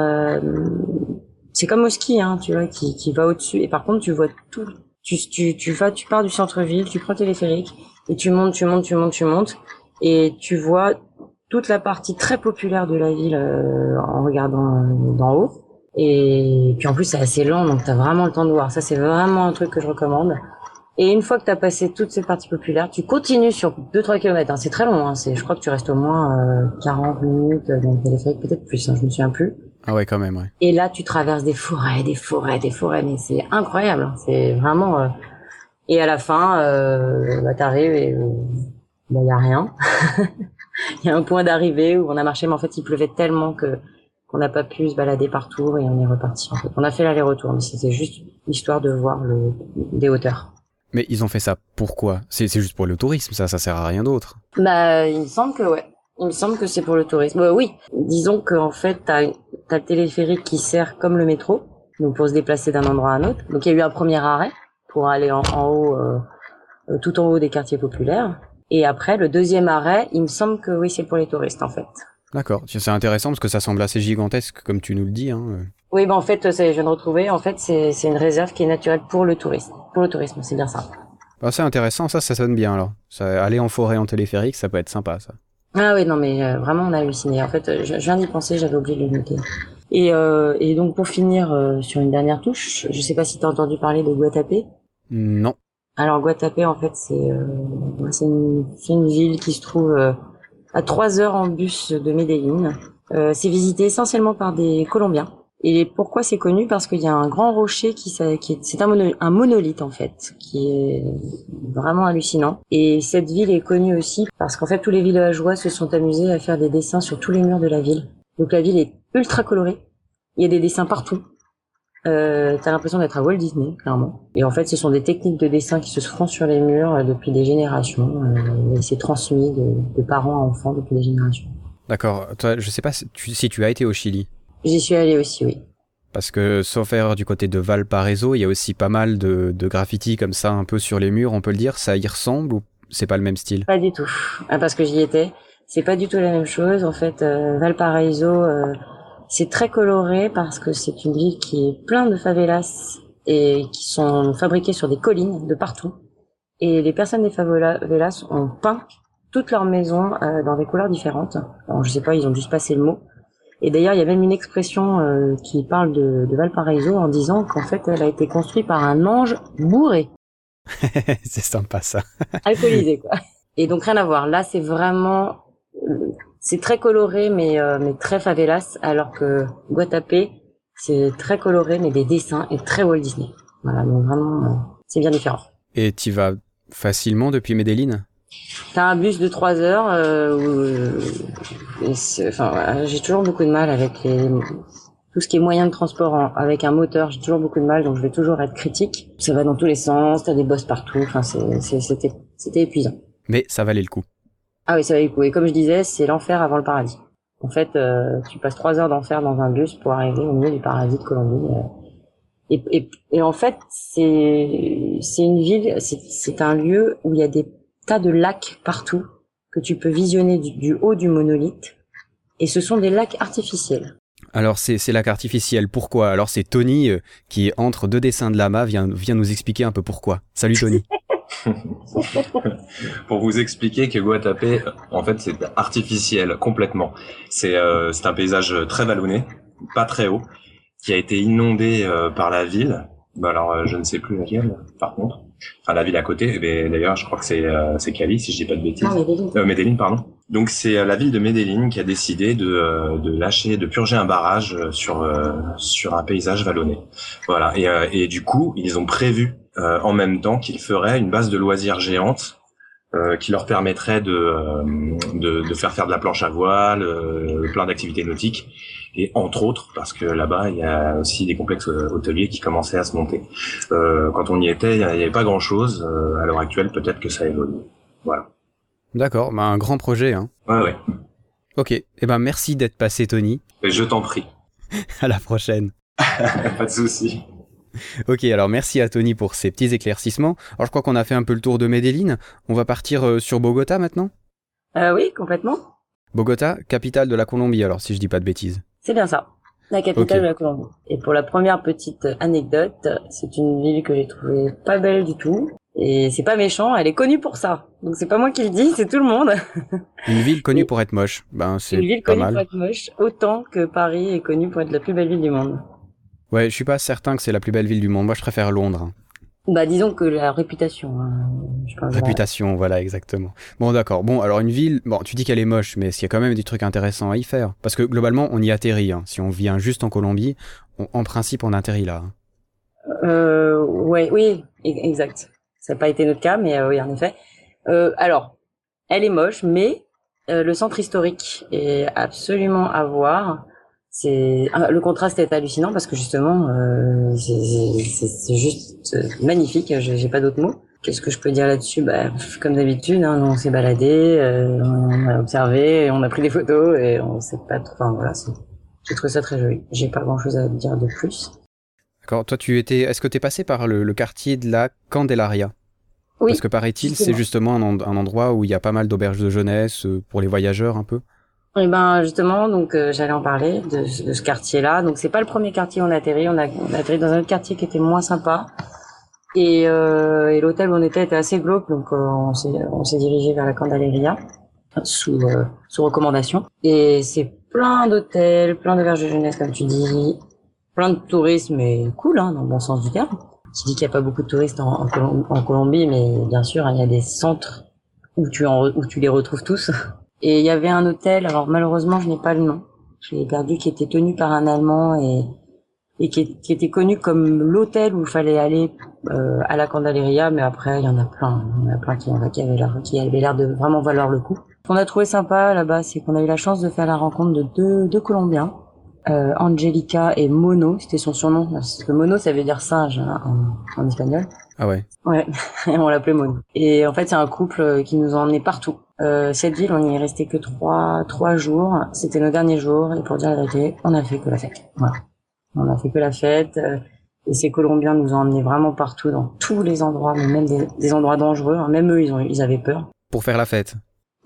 c'est comme au ski, hein, tu vois, qui, qui va au-dessus. Et par contre, tu vois tout. Tu, tu, tu vas, tu pars du centre-ville, tu prends le téléphérique et tu montes, tu montes, tu montes, tu montes, et tu vois toute la partie très populaire de la ville euh, en regardant euh, d'en haut. Et puis en plus c'est assez lent, donc t'as vraiment le temps de voir. Ça c'est vraiment un truc que je recommande. Et une fois que t'as passé toute cette partie populaire, tu continues sur 2-3 km. Hein. C'est très long, hein. c'est, je crois que tu restes au moins euh, 40 minutes dans le téléphérique, peut-être plus, hein, je me souviens plus. Ah ouais, quand même, ouais. Et là, tu traverses des forêts, des forêts, des forêts, mais c'est incroyable. hein. C'est vraiment. Et à la fin, euh, bah, t'arrives et euh, bah, y a rien. Il y a un point d'arrivée où on a marché, mais en fait, il pleuvait tellement que qu'on n'a pas pu se balader partout et on est reparti. En fait, on a fait l'aller-retour, mais c'était juste histoire de voir le des hauteurs. Mais ils ont fait ça pourquoi? C'est juste pour le tourisme, ça, ça sert à rien d'autre. Bah, il me semble que ouais. Il me semble que c'est pour le tourisme. Euh, oui, disons qu'en fait, t'as as le téléphérique qui sert comme le métro, donc pour se déplacer d'un endroit à un autre. Donc il y a eu un premier arrêt pour aller en, en haut, euh, euh, tout en haut des quartiers populaires. Et après, le deuxième arrêt, il me semble que oui, c'est pour les touristes en fait. D'accord, c'est intéressant parce que ça semble assez gigantesque comme tu nous le dis. Hein. Oui, bah en fait, ça, je viens de retrouver. En fait, c'est une réserve qui est naturelle pour le tourisme. Pour le tourisme, c'est bien ça. Ah, c'est intéressant, ça, ça sonne bien alors. Ça, aller en forêt en téléphérique, ça peut être sympa, ça. Ah oui, non, mais euh, vraiment, on a halluciné. En fait, euh, je, je viens d'y penser, j'avais oublié de le noter. Et, euh, et donc, pour finir euh, sur une dernière touche, je sais pas si tu as entendu parler de Guatapé. Non. Alors, Guatapé, en fait, c'est euh, c'est une, ville qui se trouve euh, à trois heures en bus de Medellin. Euh, c'est visité essentiellement par des Colombiens. Et pourquoi c'est connu? Parce qu'il y a un grand rocher qui, qui est, c'est un, un monolithe en fait, qui est vraiment hallucinant. Et cette ville est connue aussi parce qu'en fait tous les villageois se sont amusés à faire des dessins sur tous les murs de la ville. Donc la ville est ultra colorée. Il y a des dessins partout. Euh, T'as l'impression d'être à Walt Disney, clairement. Et en fait, ce sont des techniques de dessin qui se font sur les murs euh, depuis des générations. Euh, et c'est transmis de, de parents à enfants depuis des générations. D'accord. Toi, je sais pas si tu, si tu as été au Chili. J'y suis allée aussi, oui. Parce que, sauf erreur du côté de Valparaiso, il y a aussi pas mal de, de graffitis comme ça, un peu sur les murs, on peut le dire. Ça y ressemble ou c'est pas le même style? Pas du tout. Ah, parce que j'y étais. C'est pas du tout la même chose. En fait, euh, Valparaiso, c'est très coloré parce que c'est une ville qui est plein de favelas et qui sont fabriquées sur des collines de partout. Et les personnes des favelas ont peint toutes leurs maisons euh, dans des couleurs différentes. Alors, je sais pas, ils ont juste passé le mot. Et d'ailleurs, il y a même une expression euh, qui parle de, de, Valparaiso en disant qu'en fait, elle a été construite par un ange bourré. c'est sympa ça. Alcoolisé quoi. Et donc rien à voir. Là, c'est vraiment, c'est très coloré mais euh, mais très favelas, alors que Guatapé, c'est très coloré mais des dessins et très Walt Disney. Voilà, donc vraiment, euh, c'est bien différent. Et tu vas facilement depuis Medellin? T'as un bus de 3 heures. Euh, enfin, j'ai toujours beaucoup de mal avec les, tout ce qui est moyen de transport avec un moteur. J'ai toujours beaucoup de mal, donc je vais toujours être critique. Ça va dans tous les sens. T'as des bosses partout. Enfin, c'était épuisant. Mais ça valait le coup. Ah oui, ça coup. Et comme je disais, c'est l'enfer avant le paradis. En fait, euh, tu passes trois heures d'enfer dans un bus pour arriver au milieu du paradis de Colombie. Euh. Et, et, et, en fait, c'est c'est une ville, c'est un lieu où il y a des tas de lacs partout que tu peux visionner du, haut du monolithe. Et ce sont des lacs artificiels. Alors c'est c'est lac artificiel. Pourquoi? Alors c'est Tony euh, qui entre deux dessins de lama vient vient nous expliquer un peu pourquoi. Salut Tony. Pour vous expliquer que Guatapé, en fait, c'est artificiel complètement. C'est euh, un paysage très vallonné, pas très haut, qui a été inondé euh, par la ville. Bah alors je ne sais plus laquelle, par contre enfin la ville à côté. D'ailleurs, je crois que c'est euh, c'est Cali, si je dis pas de bêtises. Ah, Medellin. Euh, Medellin, pardon. Donc c'est euh, la ville de Medellin qui a décidé de, euh, de lâcher, de purger un barrage sur sur un paysage vallonné. Voilà. Et, et du coup, ils ont prévu en même temps qu'ils feraient une base de loisirs géante qui leur permettrait de, de, de faire faire de la planche à voile, plein d'activités nautiques et entre autres parce que là-bas il y a aussi des complexes euh, hôteliers qui commençaient à se monter. Euh, quand on y était, il n'y avait pas grand-chose. Euh, à l'heure actuelle, peut-être que ça évolue. Voilà. D'accord, bah un grand projet. Hein. Ouais, ouais. Ok, et eh ben merci d'être passé, Tony. Et je t'en prie. à la prochaine. pas de souci. Ok, alors merci à Tony pour ces petits éclaircissements. Alors je crois qu'on a fait un peu le tour de Medellin. On va partir sur Bogota maintenant? Euh, Oui, complètement. Bogota, capitale de la Colombie, alors si je dis pas de bêtises. C'est bien ça. La capitale de la Colombie. Et pour la première petite anecdote, c'est une ville que j'ai trouvée pas belle du tout. Et c'est pas méchant, elle est connue pour ça. Donc c'est pas moi qui le dis, c'est tout le monde. Une ville connue pour être moche. Ben c'est Une ville connue pour être moche, autant que Paris est connue pour être la plus belle ville du monde. Ouais, je suis pas certain que c'est la plus belle ville du monde. Moi, je préfère Londres. Bah disons que la réputation. Hein, je pense réputation, voilà exactement. Bon d'accord. Bon alors une ville, bon tu dis qu'elle est moche, mais s'il y a quand même des trucs intéressants à y faire, parce que globalement on y atterrit. Hein. Si on vient juste en Colombie, en principe on atterrit là. Hein. Euh, ouais, oui, e-, exact. Ça n'a pas été notre cas, mais euh, oui en effet. Euh, alors, elle est moche, mais euh, le centre historique est absolument à voir c'est ah, le contraste est hallucinant parce que justement euh, c'est juste euh, magnifique. J'ai pas d'autres mots. Qu'est-ce que je peux dire là-dessus? Bah, comme d'habitude hein, on s'est baladé euh, on a observé on a pris des photos et on sait pas trop enfin voilà j'ai trouvé ça très joli. J'ai pas grand chose à dire de plus. D'accord. Toi tu étais est-ce que tu es passé par le, quartier de la Candelaria? Oui, Parce que paraît-il, c'est justement. un, un, endroit où il y a pas mal d'auberges de jeunesse pour les voyageurs un peu. Eh ben justement, donc euh, j'allais en parler de, ce quartier-là. Donc c'est pas le premier quartier où on a atterri. On a, on atterri dans un autre quartier qui était moins sympa. Et, euh, et l'hôtel où on était était assez glauque, donc euh, on s'est on s'est dirigé vers la Candaleria sous euh, sous recommandation. Et c'est plein d'hôtels, plein d'auberges de jeunesse comme tu dis, plein de tourisme et cool hein, dans le bon sens du terme. Tu dis qu'il n'y a pas beaucoup de touristes en, en, Colombie, mais bien sûr, hein, il y a des centres où tu en, où tu les retrouves tous. Et il y avait un hôtel, alors malheureusement je n'ai pas le nom, je l'ai perdu, qui était tenu par un Allemand et, et qui, était connu comme l'hôtel où il fallait aller euh, à la Candaleria, mais après il y en a plein, il y en a plein qui, qui avaient l'air qui avaient l'air de vraiment valoir le coup. Ce qu'on a trouvé sympa là-bas, c'est qu'on a eu la chance de faire la rencontre de deux, deux Colombiens, euh, Angelica et Mono, c'était son surnom, parce que Mono ça veut dire singe hein, en, en, espagnol. Ah ouais. Ouais, on l'appelait Mono. Et en fait c'est un couple qui nous a emmenés partout. Euh, cette ville, on y est resté que trois trois jours. C'était nos derniers jours et pour dire la vérité, on a fait que la fête. Voilà. On a fait que la fête. euh, et ces Colombiens nous ont emmenés vraiment partout, dans tous les endroits, mais même des, des endroits dangereux. hein. Même eux, ils, ont, ils avaient peur. Pour faire la fête.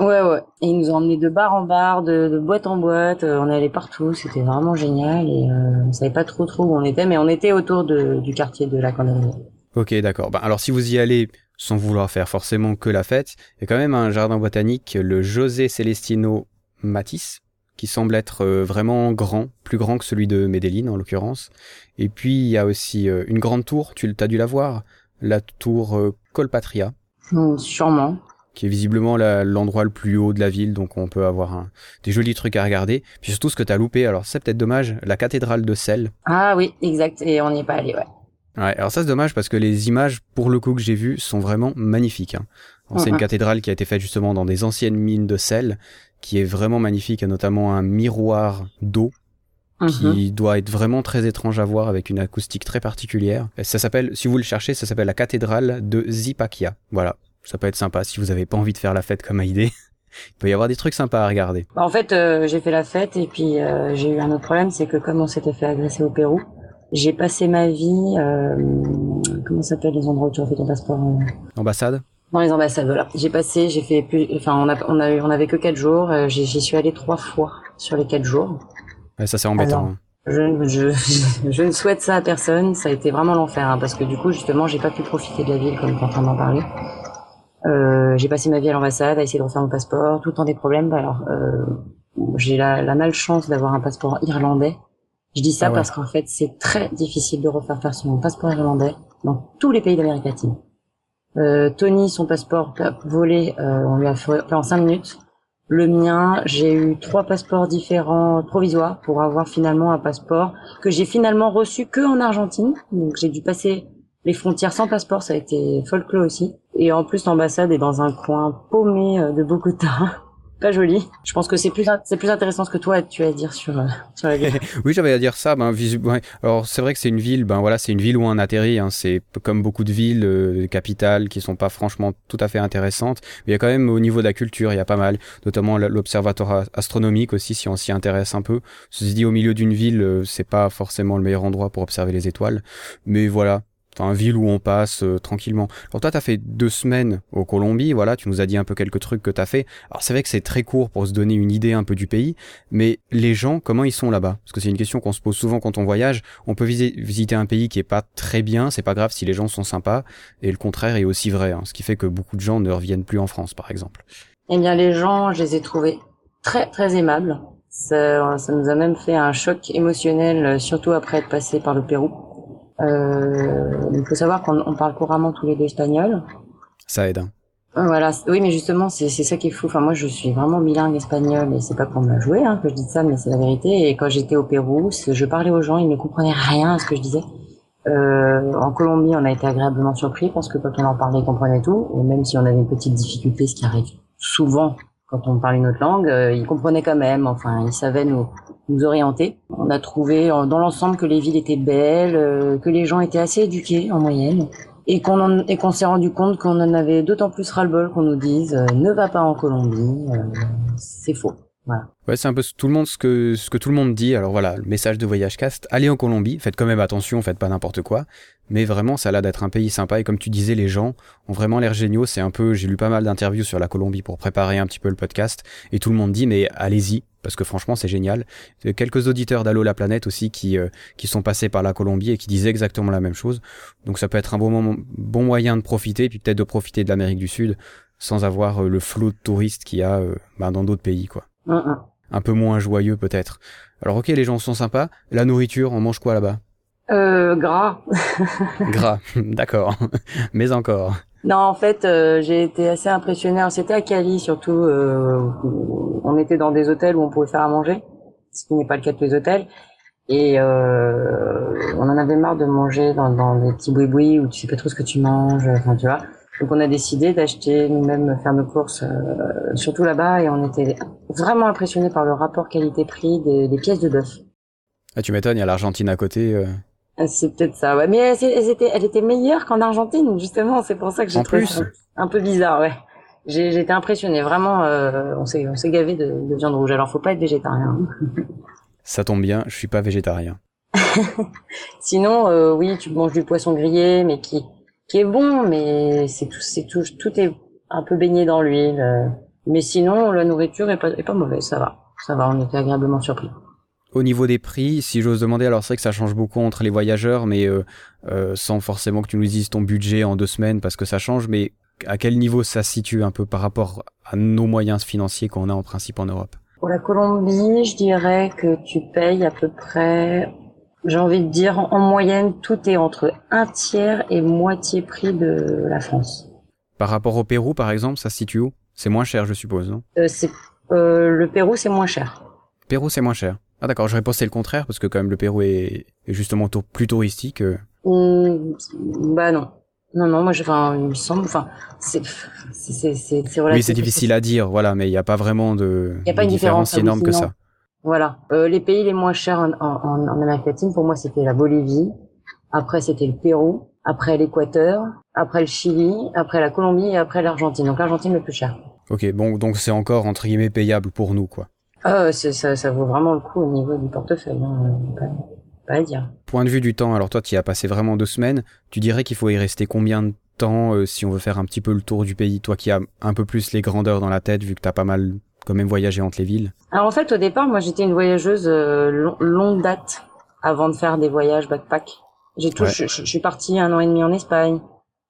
Ouais, ouais. Et ils nous ont emmenés de bar en bar, de, de boîte en boîte. euh, on est allé partout. C'était vraiment génial. Et euh, on savait pas trop trop où on était, mais on était autour de, du quartier de la Canarie. Ok, d'accord. Ben, alors si vous y allez sans vouloir faire forcément que la fête, il y a quand même un jardin botanique, le José Celestino Matisse, qui semble être euh, vraiment grand, plus grand que celui de Medellin en l'occurrence. Et puis il y a aussi euh, une grande tour, tu as dû la voir, la tour Colpatria, Hum, sûrement. Qui est visiblement l'endroit le plus haut de la ville, donc on peut avoir un- des jolis trucs à regarder. Puis surtout ce que t'as loupé, alors c'est peut-être dommage, la cathédrale de Celle. Ah oui, exact. Et on n'y est pas allé, ouais. Ouais, alors ça c'est dommage parce que les images, pour le coup que j'ai vues, sont vraiment magnifiques. hein. C'est une cathédrale qui a été faite justement dans des anciennes mines de sel, qui est vraiment magnifique, a notamment un miroir d'eau qui doit être vraiment très étrange à voir avec une acoustique très particulière. Et ça s'appelle, si vous le cherchez, ça s'appelle la cathédrale de Zipaquia. Voilà, ça peut être sympa si vous avez pas envie de faire la fête comme Haïdé. Il peut y avoir des trucs sympas à regarder. Bah, En fait, euh, j'ai fait la fête et puis euh, j'ai eu un autre problème, c'est que comme on s'était fait agresser au Pérou, j'ai passé ma vie, euh, comment ça s'appelle les endroits où tu refais ton passeport euh, Ambassade Dans les ambassades, voilà. J'ai passé, j'ai fait plus, enfin on a, on a, eu- on avait que quatre jours. j'y suis allée trois fois sur les quatre jours. Ouais, ça c'est embêtant. Alors. hein. Je, je, je ne souhaite ça à personne. Ça a été vraiment l'enfer, hein, parce que du coup, justement, j'ai pas pu profiter de la ville comme tu es en train d'en parler. Euh, j'ai passé ma vie à l'ambassade à essayer de refaire mon passeport, tout le temps des problèmes. Bah, alors, euh, j'ai la, la malchance d'avoir un passeport irlandais. Je dis ça Ah ouais. parce qu'en fait, c'est très difficile de refaire faire son passeport irlandais dans tous les pays d'Amérique latine. Euh, Tony, son passeport volé, euh, on lui a fait fait en cinq minutes. Le mien, j'ai eu trois passeports différents provisoires pour avoir finalement un passeport que j'ai finalement reçu que en Argentine. Donc j'ai dû passer les frontières sans passeport, ça a été folklore aussi. Et en plus l'ambassade est dans un coin paumé euh, de Bogota. Pas joli. Je pense que c'est plus c'est plus intéressant ce que toi tu as à dire sur euh, sur la ville. Oui, j'avais à dire ça. Ben, visu- ouais. Alors, c'est vrai que c'est une ville. Ben voilà, c'est une ville où on atterrit. Hein. C'est comme beaucoup de villes euh, capitales qui sont pas franchement tout à fait intéressantes. Mais il y a quand même au niveau de la culture, il y a pas mal. Notamment l'observatoire astronomique aussi, si on s'y intéresse un peu. Ceci dit, au milieu d'une ville, euh, c'est pas forcément le meilleur endroit pour observer les étoiles. Mais voilà. Enfin, ville où on passe euh, tranquillement. Alors toi, t'as fait deux semaines au Colombie, voilà, tu nous as dit un peu quelques trucs que t'as fait. Alors c'est vrai que c'est très court pour se donner une idée un peu du pays, mais les gens, comment ils sont là-bas? Parce que c'est une question qu'on se pose souvent quand on voyage. On peut visi- visiter un pays qui est pas très bien, c'est pas grave si les gens sont sympas, et le contraire est aussi vrai. hein, ce qui fait que beaucoup de gens ne reviennent plus en France, par exemple. Eh bien les gens, je les ai trouvés très très aimables. Ça, ça nous a même fait un choc émotionnel, euh, surtout après être passé par le Pérou. Euh, il faut savoir qu'on on parle couramment tous les deux espagnol. Ça aide. hein. Voilà, c- oui, mais justement, c'est ça qui est fou. Enfin, moi, je suis vraiment bilingue espagnol et c'est pas pour me jouer hein, que je dis ça, mais c'est la vérité. Et quand j'étais au Pérou, je parlais aux gens, ils ne comprenaient rien à ce que je disais. Euh, en Colombie, on a été agréablement surpris parce que quand on en parlait, ils comprenaient tout. Et même si on avait une petite difficulté, ce qui arrive souvent quand on parle une autre langue, euh, ils comprenaient quand même. Enfin, ils savaient nous nous orienter. On a trouvé euh, dans l'ensemble que les villes étaient belles, euh, que les gens étaient assez éduqués en moyenne et qu'on qu'on s'est rendu compte qu'on en avait d'autant plus ras-le-bol qu'on nous dise euh, ne va pas en Colombie, c'est faux. Ouais, c'est un peu tout le monde ce que ce que tout le monde dit. Alors voilà, le message de Voyage Cast, allez en Colombie, faites quand même attention, faites pas n'importe quoi, mais vraiment ça a l'air d'être un pays sympa et comme tu disais, les gens ont vraiment l'air géniaux. C'est un peu, j'ai lu pas mal d'interviews sur la Colombie pour préparer un petit peu le podcast et tout le monde dit mais allez-y parce que franchement c'est génial. A Quelques auditeurs d'Allo la planète aussi qui euh, qui sont passés par la Colombie et qui disaient exactement la même chose. Donc ça peut être un bon moment, bon moyen de profiter puis peut-être de profiter de l'Amérique du Sud sans avoir euh, le flot de touristes qu'il y a euh, bah, dans d'autres pays quoi Un peu moins joyeux peut-être. Alors ok, les gens sont sympas. La nourriture, on mange quoi là-bas? Euh, gras. Gras, d'accord. Mais encore. Non, en fait, euh, j'ai été assez impressionnée. C'était à Cali surtout. euh, où on était dans des hôtels où on pouvait faire à manger, ce qui n'est pas le cas de tous les hôtels. Et euh, on en avait marre de manger dans, dans des petits boui-boui où tu sais pas trop ce que tu manges. Enfin, tu vois. Donc, on a décidé d'acheter nous-mêmes, faire nos courses, euh, surtout là-bas, et on était vraiment impressionnés par le rapport qualité-prix des, des pièces de bœuf. Ah, tu m'étonnes, il y a l'Argentine à côté. euh. Ah, C'est peut-être ça, ouais. Mais elle, était, elle était meilleure qu'en Argentine, justement. C'est pour ça que j'ai trouvé ça un peu bizarre, ouais. J'ai été impressionnée, vraiment. Euh, on s'est on s'est gavé de, de viande rouge. Alors, faut pas être végétarien. Ça tombe bien, je suis pas végétarien. Sinon, euh, oui, tu manges du poisson grillé, mais qui qui est bon, mais c'est tout, c'est tout, tout est un peu baigné dans l'huile. euh. Mais sinon, la nourriture est pas, est pas mauvaise, ça va, ça va. On était agréablement surpris. Au niveau des prix, si j'ose demander, alors c'est vrai que ça change beaucoup entre les voyageurs, mais euh, euh, sans forcément que tu nous dises ton budget en deux semaines parce que ça change, mais à quel niveau ça se situe un peu par rapport à nos moyens financiers qu'on a en principe en Europe? Pour la Colombie, je dirais que tu payes à peu près, j'ai envie de dire, en moyenne, tout est entre un tiers et moitié prix de la France. Par rapport au Pérou, par exemple, ça se situe où? C'est moins cher, je suppose, non? Euh, c'est, euh, le Pérou, c'est moins cher. Pérou, c'est moins cher. Ah d'accord, j'aurais pensé le contraire parce que quand même le Pérou est, est justement plus touristique. euh. Hum, bah non. Non, non, moi, je, enfin, il me semble, enfin, c'est, c'est, c'est, Oui, c'est difficile à dire, voilà, mais il n'y a pas vraiment de, Y a pas de une différence énorme que ça. Voilà. Euh, les pays les moins chers en, en, en Amérique latine, pour moi, c'était la Bolivie. Après, c'était le Pérou. Après, l'Équateur. Après, le Chili. Après, la Colombie. Et après, l'Argentine. Donc, l'Argentine le plus cher. Ok, bon, donc c'est encore entre guillemets payable pour nous, quoi. C'est, ça, ça vaut vraiment le coup au niveau du portefeuille. Hein. Pas, pas à dire. Point de vue du temps, alors toi, tu y as passé vraiment deux semaines. Tu dirais qu'il faut y rester combien de temps euh, si on veut faire un petit peu le tour du pays? Toi qui as un peu plus les grandeurs dans la tête, vu que t'as pas mal quand même voyagé entre les villes. Alors, en fait, au départ, moi, j'étais une voyageuse euh, long- longue date avant de faire des voyages backpack. J'ai tout, Ouais. je, je- je suis partie un an et demi en Espagne.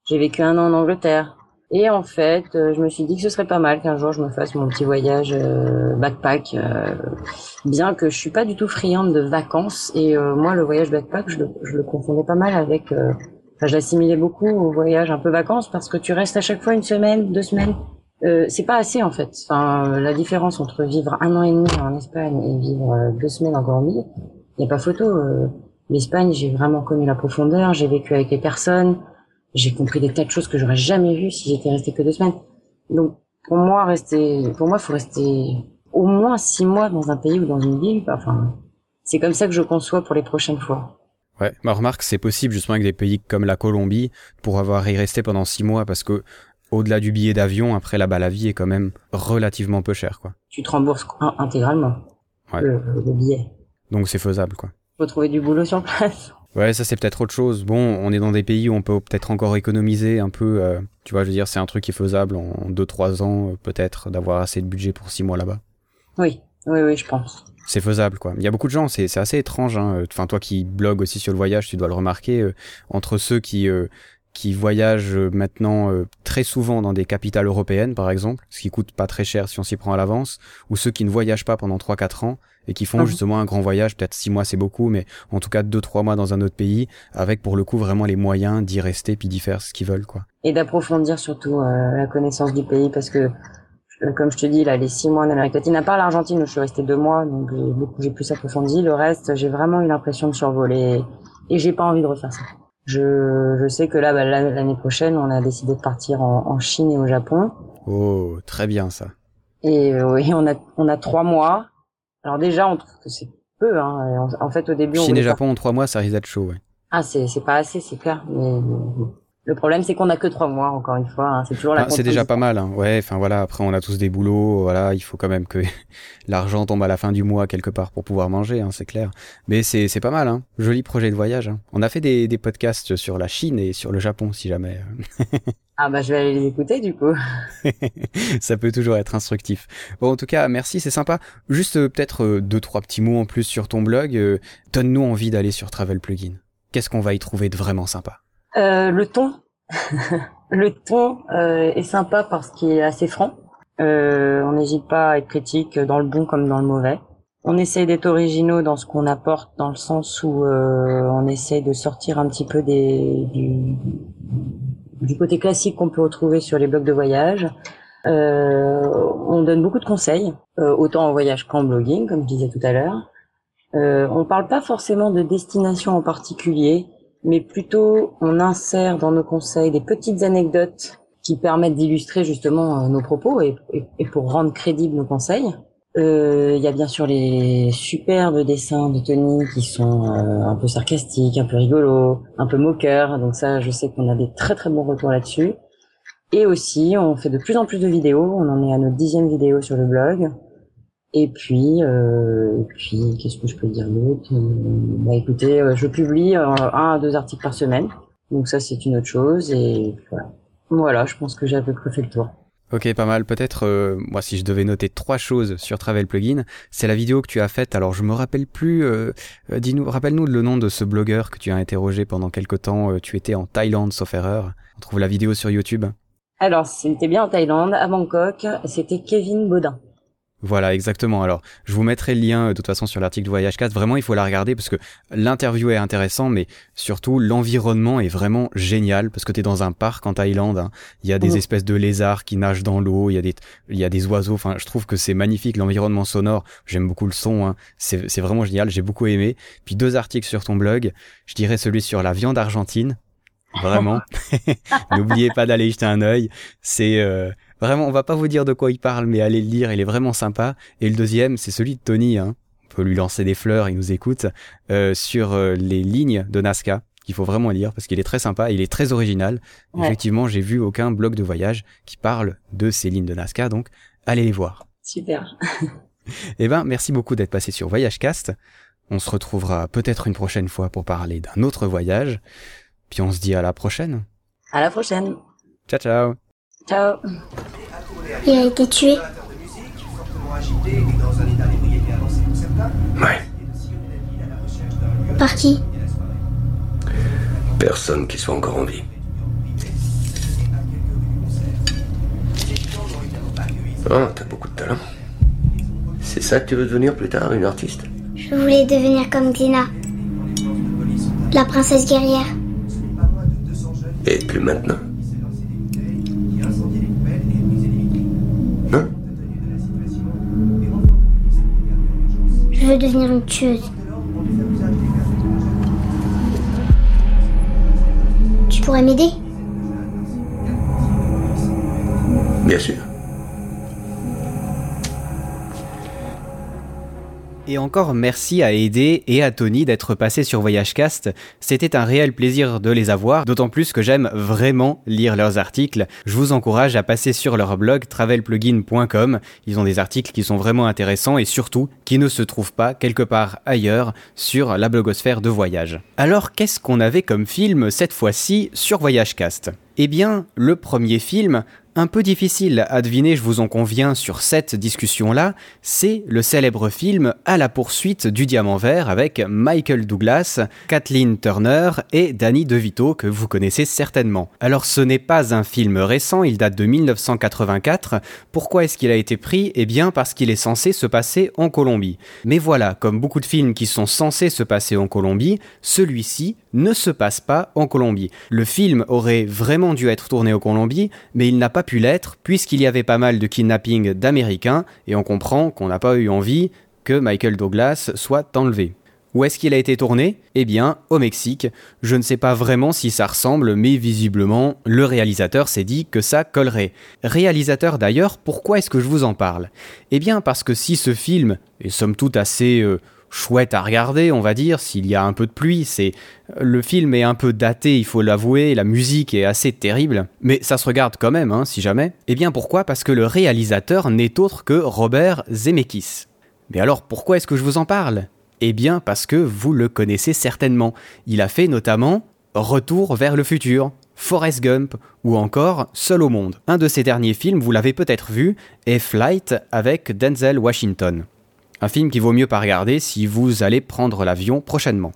J'ai vécu un an en Angleterre. Et en fait, euh, je me suis dit que ce serait pas mal qu'un jour je me fasse mon petit voyage euh, backpack, bien que je suis pas du tout friande de vacances. Et moi, le voyage backpack, je le, je le confondais pas mal avec, enfin, je l'assimilais beaucoup au voyage un peu vacances parce que tu restes à chaque fois une semaine, deux semaines. Euh, c'est pas assez en fait. Enfin, la différence entre vivre un an et demi en Espagne et vivre euh, deux semaines en Colombie, il y a pas photo. Euh, L'Espagne, j'ai vraiment connu la profondeur, j'ai vécu avec les personnes, j'ai compris des tas de choses que j'aurais jamais vues si j'étais resté que deux semaines. Donc, pour moi, rester, pour moi, faut rester au moins six mois dans un pays ou dans une ville. Enfin, c'est comme ça que je conçois pour les prochaines fois. Ouais, bah remarque, c'est possible justement avec des pays comme la Colombie pour avoir y resté pendant six mois parce que au-delà du billet d'avion, après là-bas, la vie est quand même relativement peu chère, quoi. Tu te rembourses in- intégralement Ouais. le, le billet. Donc c'est faisable, quoi. Faut trouver du boulot sur place. Ouais, ça c'est peut-être autre chose. Bon, on est dans des pays où on peut peut-être encore économiser un peu. euh, tu vois, je veux dire, c'est un truc qui est faisable en 2-3 ans, euh, peut-être, d'avoir assez de budget pour 6 mois là-bas. Oui, oui, oui, je pense. C'est faisable, quoi. Il y a beaucoup de gens, c'est c'est assez étrange. Hein. Enfin, toi qui blogues aussi sur le voyage, tu dois le remarquer. euh, entre ceux qui euh, qui voyagent euh, maintenant euh, très souvent dans des capitales européennes, par exemple, ce qui coûte pas très cher si on s'y prend à l'avance, ou ceux qui ne voyagent pas pendant 3-4 ans et qui font Mhm. justement un grand voyage, peut-être 6 mois c'est beaucoup, mais en tout cas 2-3 mois dans un autre pays, avec pour le coup vraiment les moyens d'y rester puis d'y faire ce qu'ils veulent, quoi. Et d'approfondir surtout euh, la connaissance du pays parce que, comme je te dis, là, les six mois en Amérique latine, à part l'Argentine où je suis restée deux mois, donc j'ai beaucoup, j'ai plus approfondi. Le reste, j'ai vraiment eu l'impression de survoler et j'ai pas envie de refaire ça. Je, je sais que là, bah, l'année prochaine, on a décidé de partir en, en Chine et au Japon. Oh, très bien ça. Et euh, oui, on a, on a trois mois. Alors déjà, on trouve que c'est peu. Hein. En, en fait, au début, on Chine et Japon en 3 mois, ça risque d'être chaud, ouais. Ah, c'est c'est pas assez, c'est clair. Mais le problème, c'est qu'on a que trois mois, encore une fois. hein. C'est toujours la Ah, c'est déjà pas mal, hein. ouais. Enfin voilà, après on a tous des boulots, voilà, il faut quand même que l'argent tombe à la fin du mois quelque part pour pouvoir manger, hein, c'est clair. Mais c'est c'est pas mal, hein. Joli projet de voyage. Hein. On a fait des, des podcasts sur la Chine et sur le Japon, si jamais. Ah bah je vais aller les écouter du coup. ça peut toujours être instructif. Bon, en tout cas, merci, c'est sympa. Juste euh, peut-être euh, deux trois petits mots en plus sur ton blog. euh, Donne-nous envie d'aller sur Travel Plugin. Qu'est-ce qu'on va y trouver de vraiment sympa? Euh, le ton, le ton euh, est sympa parce qu'il est assez franc. Euh, on n'hésite pas à être critique dans le bon comme dans le mauvais. On essaye d'être originaux dans ce qu'on apporte, dans le sens où euh, on essaye de sortir un petit peu des, du, du côté classique qu'on peut retrouver sur les blogs de voyage. Euh, on donne beaucoup de conseils, euh, autant en voyage qu'en blogging, comme je disais tout à l'heure. Euh, on parle pas forcément de destination en particulier, mais plutôt on insère dans nos conseils des petites anecdotes qui permettent d'illustrer justement euh, nos propos et, pour rendre crédibles nos conseils. Euh, Il y a bien sûr les superbes dessins de Tony qui sont euh, un peu sarcastiques, un peu rigolos, un peu moqueurs. Donc ça, je sais qu'on a des très très bons retours là-dessus. Et aussi, on fait de plus en plus de vidéos. On en est à notre dixième vidéo sur le blog. Et puis, euh, puis qu'est-ce que je peux dire d'autre? Bah écoutez, je publie un à deux articles par semaine, donc ça c'est une autre chose. Et voilà, voilà je pense que j'ai à peu près fait le tour. Ok, pas mal. Peut-être, euh, moi, si je devais noter trois choses sur Travel Plugin, c'est la vidéo que tu as faite. Alors, je me rappelle plus. Euh, euh, dis-nous, rappelle-nous le nom de ce blogueur que tu as interrogé pendant quelque temps. tu étais en Thaïlande, sauf erreur. On trouve la vidéo sur YouTube. Alors, c'était bien en Thaïlande, à Bangkok. C'était Kevin Baudin. Voilà, exactement. Alors, je vous mettrai le lien euh, de toute façon sur l'article de Voyage 4. Vraiment, il faut la regarder parce que l'interview est intéressant, mais surtout l'environnement est vraiment génial parce que tu es dans un parc en Thaïlande. Hein. Il y a des espèces de lézards qui nagent dans l'eau. Il y a des, il y a des oiseaux. Enfin, je trouve que c'est magnifique l'environnement sonore. J'aime beaucoup le son. Hein. C'est, c'est vraiment génial. J'ai beaucoup aimé. Puis deux articles sur ton blog. Je dirais celui sur la viande argentine. Vraiment. N'oubliez pas d'aller jeter un œil. C'est euh, Vraiment, on va pas vous dire de quoi il parle, mais allez le lire, il est vraiment sympa. Et le deuxième, c'est celui de Tony. Hein. On peut lui lancer des fleurs, il nous écoute euh, sur euh, les lignes de Nazca qu'il faut vraiment lire parce qu'il est très sympa, il est très original. Effectivement, j'ai vu aucun blog de voyage qui parle de ces lignes de Nazca, donc allez les voir. Super. eh ben, merci beaucoup d'être passé sur Voyagecast. On se retrouvera peut-être une prochaine fois pour parler d'un autre voyage. Puis on se dit à la prochaine. À la prochaine. Ciao ciao. Ciao. Il a été tué. Ouais. Par qui? Personne qui soit encore en vie. Oh, t'as beaucoup de talent. C'est ça que tu veux devenir plus tard, une artiste? Je voulais devenir comme Dina. La princesse guerrière. Et plus maintenant? Veux devenir une tueuse. Tu pourrais m'aider? Bien sûr. Et encore merci à Aidé et à Tony d'être passés sur Voyagecast. C'était un réel plaisir de les avoir, d'autant plus que j'aime vraiment lire leurs articles. Je vous encourage à passer sur leur blog travelplugin.com. Ils ont des articles qui sont vraiment intéressants et surtout qui ne se trouvent pas quelque part ailleurs sur la blogosphère de voyage. Alors qu'est-ce qu'on avait comme film cette fois-ci sur Voyagecast? Eh bien, le premier film un peu difficile à deviner, je vous en conviens, sur cette discussion-là, c'est le célèbre film À la poursuite du diamant vert avec Michael Douglas, Kathleen Turner et Danny DeVito que vous connaissez certainement. Alors ce n'est pas un film récent, il date de 1984. Pourquoi est-ce qu'il a été pris? Eh bien parce qu'il est censé se passer en Colombie. Mais voilà, comme beaucoup de films qui sont censés se passer en Colombie, celui-ci ne se passe pas en Colombie. Le film aurait vraiment dû être tourné en Colombie, mais il n'a pas pu l'être puisqu'il y avait pas mal de kidnapping d'Américains et on comprend qu'on n'a pas eu envie que Michael Douglas soit enlevé. Où est-ce qu'il a été tourné? Eh bien, au Mexique. Je ne sais pas vraiment si ça ressemble, mais visiblement, le réalisateur s'est dit que ça collerait. Réalisateur d'ailleurs, pourquoi est-ce que je vous en parle? Eh bien, parce que si ce film est somme toute assez euh, chouette à regarder, on va dire, s'il y a un peu de pluie. C'est le film est un peu daté, il faut l'avouer, la musique est assez terrible, mais ça se regarde quand même, hein, si jamais. Eh bien pourquoi? Parce que le réalisateur n'est autre que Robert Zemeckis. Mais alors pourquoi est-ce que je vous en parle? Eh bien parce que vous le connaissez certainement. Il a fait notamment Retour vers le futur, Forrest Gump ou encore Seul au monde. Un de ces derniers films, vous l'avez peut-être vu, est Flight avec Denzel Washington. Un film qui vaut mieux pas regarder si vous allez prendre l'avion prochainement.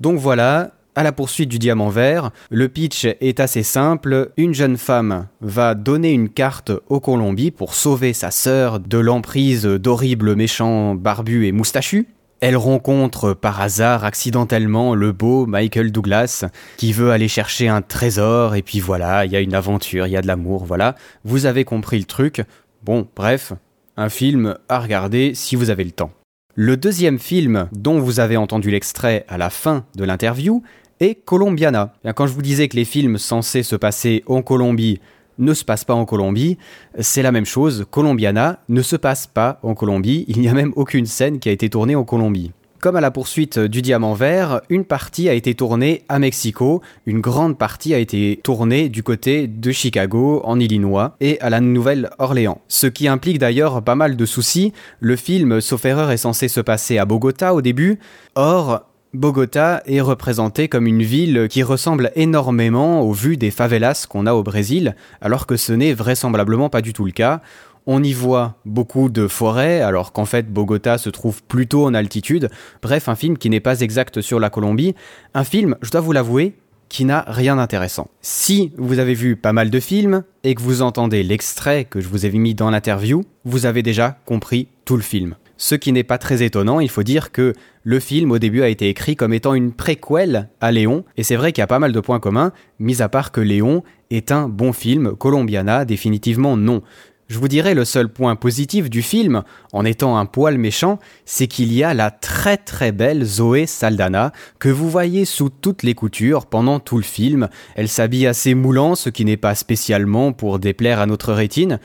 Donc voilà, à la poursuite du diamant vert, le pitch est assez simple. Une jeune femme va donner une carte au Colombie pour sauver sa sœur de l'emprise d'horribles méchants barbus et moustachus. Elle rencontre par hasard accidentellement le beau Michael Douglas qui veut aller chercher un trésor et puis voilà, il y a une aventure, il y a de l'amour, voilà. Vous avez compris le truc. Bon, bref, un film à regarder si vous avez le temps. Le deuxième film dont vous avez entendu l'extrait à la fin de l'interview est Colombiana. Quand je vous disais que les films censés se passer en Colombie ne se passent pas en Colombie, c'est la même chose. Colombiana ne se passe pas en Colombie. Il n'y a même aucune scène qui a été tournée en Colombie. Comme à la poursuite du diamant vert, une partie a été tournée à Mexico, une grande partie a été tournée du côté de Chicago, en Illinois, et à la Nouvelle-Orléans. Ce qui implique d'ailleurs pas mal de soucis. Le film, sauf erreur, est censé se passer à Bogota au début. Or, Bogota est représentée comme une ville qui ressemble énormément au vu des favelas qu'on a au Brésil, alors que ce n'est vraisemblablement pas du tout le cas. On y voit beaucoup de forêts, alors qu'en fait Bogota se trouve plutôt en altitude. Bref, un film qui n'est pas exact sur la Colombie. Un film, je dois vous l'avouer, qui n'a rien d'intéressant. Si vous avez vu pas mal de films et que vous entendez l'extrait que je vous ai mis dans l'interview, vous avez déjà compris tout le film. Ce qui n'est pas très étonnant, il faut dire que le film au début a été écrit comme étant une préquelle à Léon, et c'est vrai qu'il y a pas mal de points communs, mis à part que Léon est un bon film, Colombiana définitivement non. Je vous dirais le seul point positif du film, en étant un poil méchant, c'est qu'il y a la très très belle Zoé Saldana, que vous voyez sous toutes les coutures pendant tout le film. Elle s'habille assez moulant, ce qui n'est pas spécialement pour déplaire à notre rétine.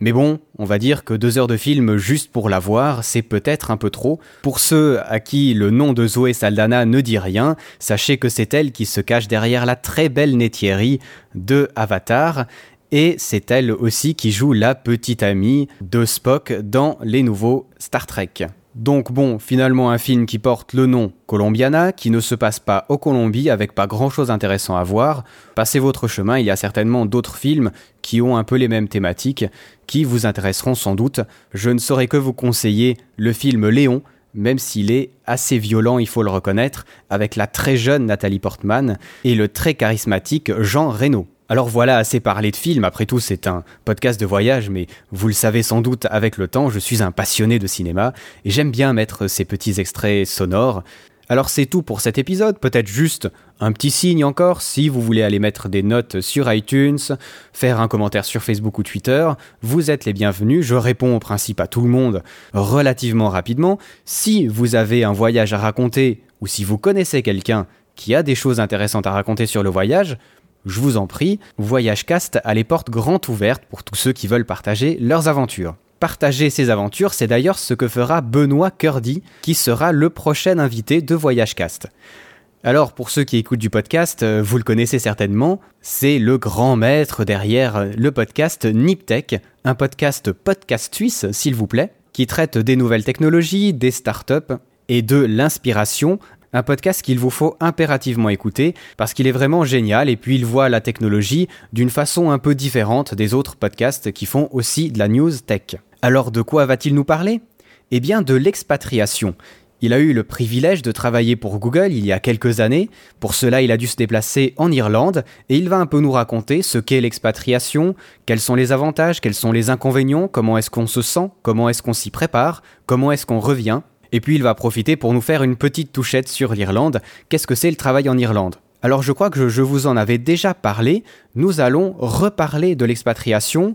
Mais bon, on va dire que deux heures de film juste pour la voir, c'est peut-être un peu trop. Pour ceux à qui le nom de Zoé Saldana ne dit rien, sachez que c'est elle qui se cache derrière la très belle Neytiri de Avatar, et c'est elle aussi qui joue la petite amie de Spock dans les nouveaux Star Trek. Donc bon, finalement un film qui porte le nom Colombiana, qui ne se passe pas au Colombie avec pas grand chose intéressant à voir. Passez votre chemin, il y a certainement d'autres films qui ont un peu les mêmes thématiques, qui vous intéresseront sans doute. Je ne saurais que vous conseiller le film Léon, même s'il est assez violent, il faut le reconnaître, avec la très jeune Nathalie Portman et le très charismatique Jean Reno. Alors voilà, assez parlé de films, après tout c'est un podcast de voyage, mais vous le savez sans doute avec le temps, je suis un passionné de cinéma, et j'aime bien mettre ces petits extraits sonores. Alors c'est tout pour cet épisode, peut-être juste un petit signe encore si vous voulez aller mettre des notes sur iTunes, faire un commentaire sur Facebook ou Twitter, vous êtes les bienvenus, je réponds au principe à tout le monde relativement rapidement. Si vous avez un voyage à raconter ou si vous connaissez quelqu'un qui a des choses intéressantes à raconter sur le voyage, je vous en prie, Voyage Cast a les portes grandes ouvertes pour tous ceux qui veulent partager leurs aventures. Partager ses aventures, c'est d'ailleurs ce que fera Benoît Curdy, qui sera le prochain invité de Voyage Cast. Alors, pour ceux qui écoutent du podcast, euh, vous le connaissez certainement, c'est le grand maître derrière le podcast Niptech, un podcast podcast suisse, s'il vous plaît, qui traite des nouvelles technologies, des startups et de l'inspiration un podcast qu'il vous faut impérativement écouter parce qu'il est vraiment génial et puis il voit la technologie d'une façon un peu différente des autres podcasts qui font aussi de la news tech. Alors de quoi va-t-il nous parler? Eh bien de l'expatriation. Il a eu le privilège de travailler pour Google il y a quelques années. Pour cela, il a dû se déplacer en Irlande et il va un peu nous raconter ce qu'est l'expatriation, quels sont les avantages, quels sont les inconvénients, comment est-ce qu'on se sent, comment est-ce qu'on s'y prépare, comment est-ce qu'on revient. Et puis il va profiter pour nous faire une petite touchette sur l'Irlande. Qu'est-ce que c'est le travail en Irlande? Alors je crois que je vous en avais déjà parlé, nous allons reparler de l'expatriation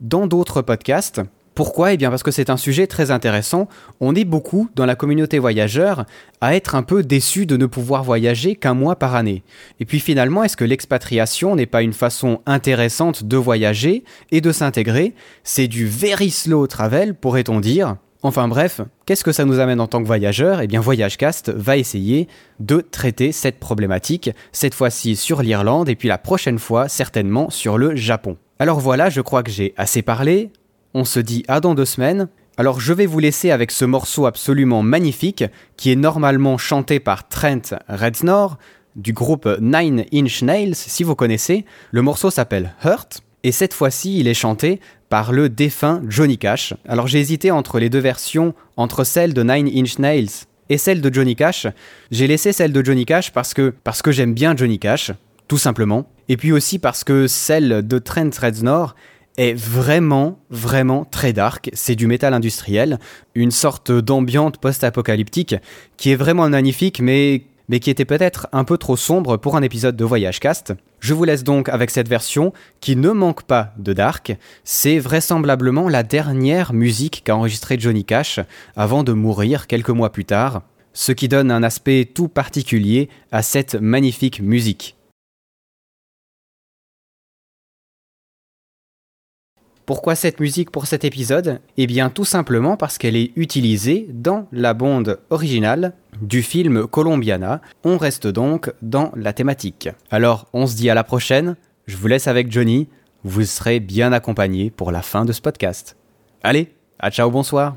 dans d'autres podcasts. Pourquoi? Eh bien parce que c'est un sujet très intéressant. On est beaucoup dans la communauté voyageur à être un peu déçu de ne pouvoir voyager qu'un mois par année. Et puis finalement, est-ce que l'expatriation n'est pas une façon intéressante de voyager et de s'intégrer? C'est du very slow travel, pourrait-on dire. Enfin bref, qu'est-ce que ça nous amène en tant que voyageurs? Eh bien VoyageCast va essayer de traiter cette problématique, cette fois-ci sur l'Irlande et puis la prochaine fois certainement sur le Japon. Alors voilà, je crois que j'ai assez parlé, on se dit à dans deux semaines. Alors je vais vous laisser avec ce morceau absolument magnifique qui est normalement chanté par Trent Reznor du groupe Nine Inch Nails si vous connaissez. Le morceau s'appelle Hurt et cette fois-ci il est chanté par le défunt Johnny Cash. Alors j'ai hésité entre les deux versions, entre celle de Nine Inch Nails et celle de Johnny Cash. J'ai laissé celle de Johnny Cash parce que, j'aime bien Johnny Cash, tout simplement. Et puis aussi parce que celle de Trent Reznor est vraiment, vraiment très dark. C'est du métal industriel, une sorte d'ambiante post-apocalyptique qui est vraiment magnifique, mais mais qui était peut-être un peu trop sombre pour un épisode de Voyage Cast. Je vous laisse donc avec cette version qui ne manque pas de dark. C'est vraisemblablement la dernière musique qu'a enregistrée Johnny Cash avant de mourir quelques mois plus tard, ce qui donne un aspect tout particulier à cette magnifique musique. Pourquoi cette musique pour cet épisode? Eh bien tout simplement parce qu'elle est utilisée dans la bande originale du film Colombiana. On reste donc dans la thématique. Alors, on se dit à la prochaine. Je vous laisse avec Johnny. Vous serez bien accompagné pour la fin de ce podcast. Allez, à ciao, bonsoir.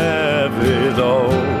it all.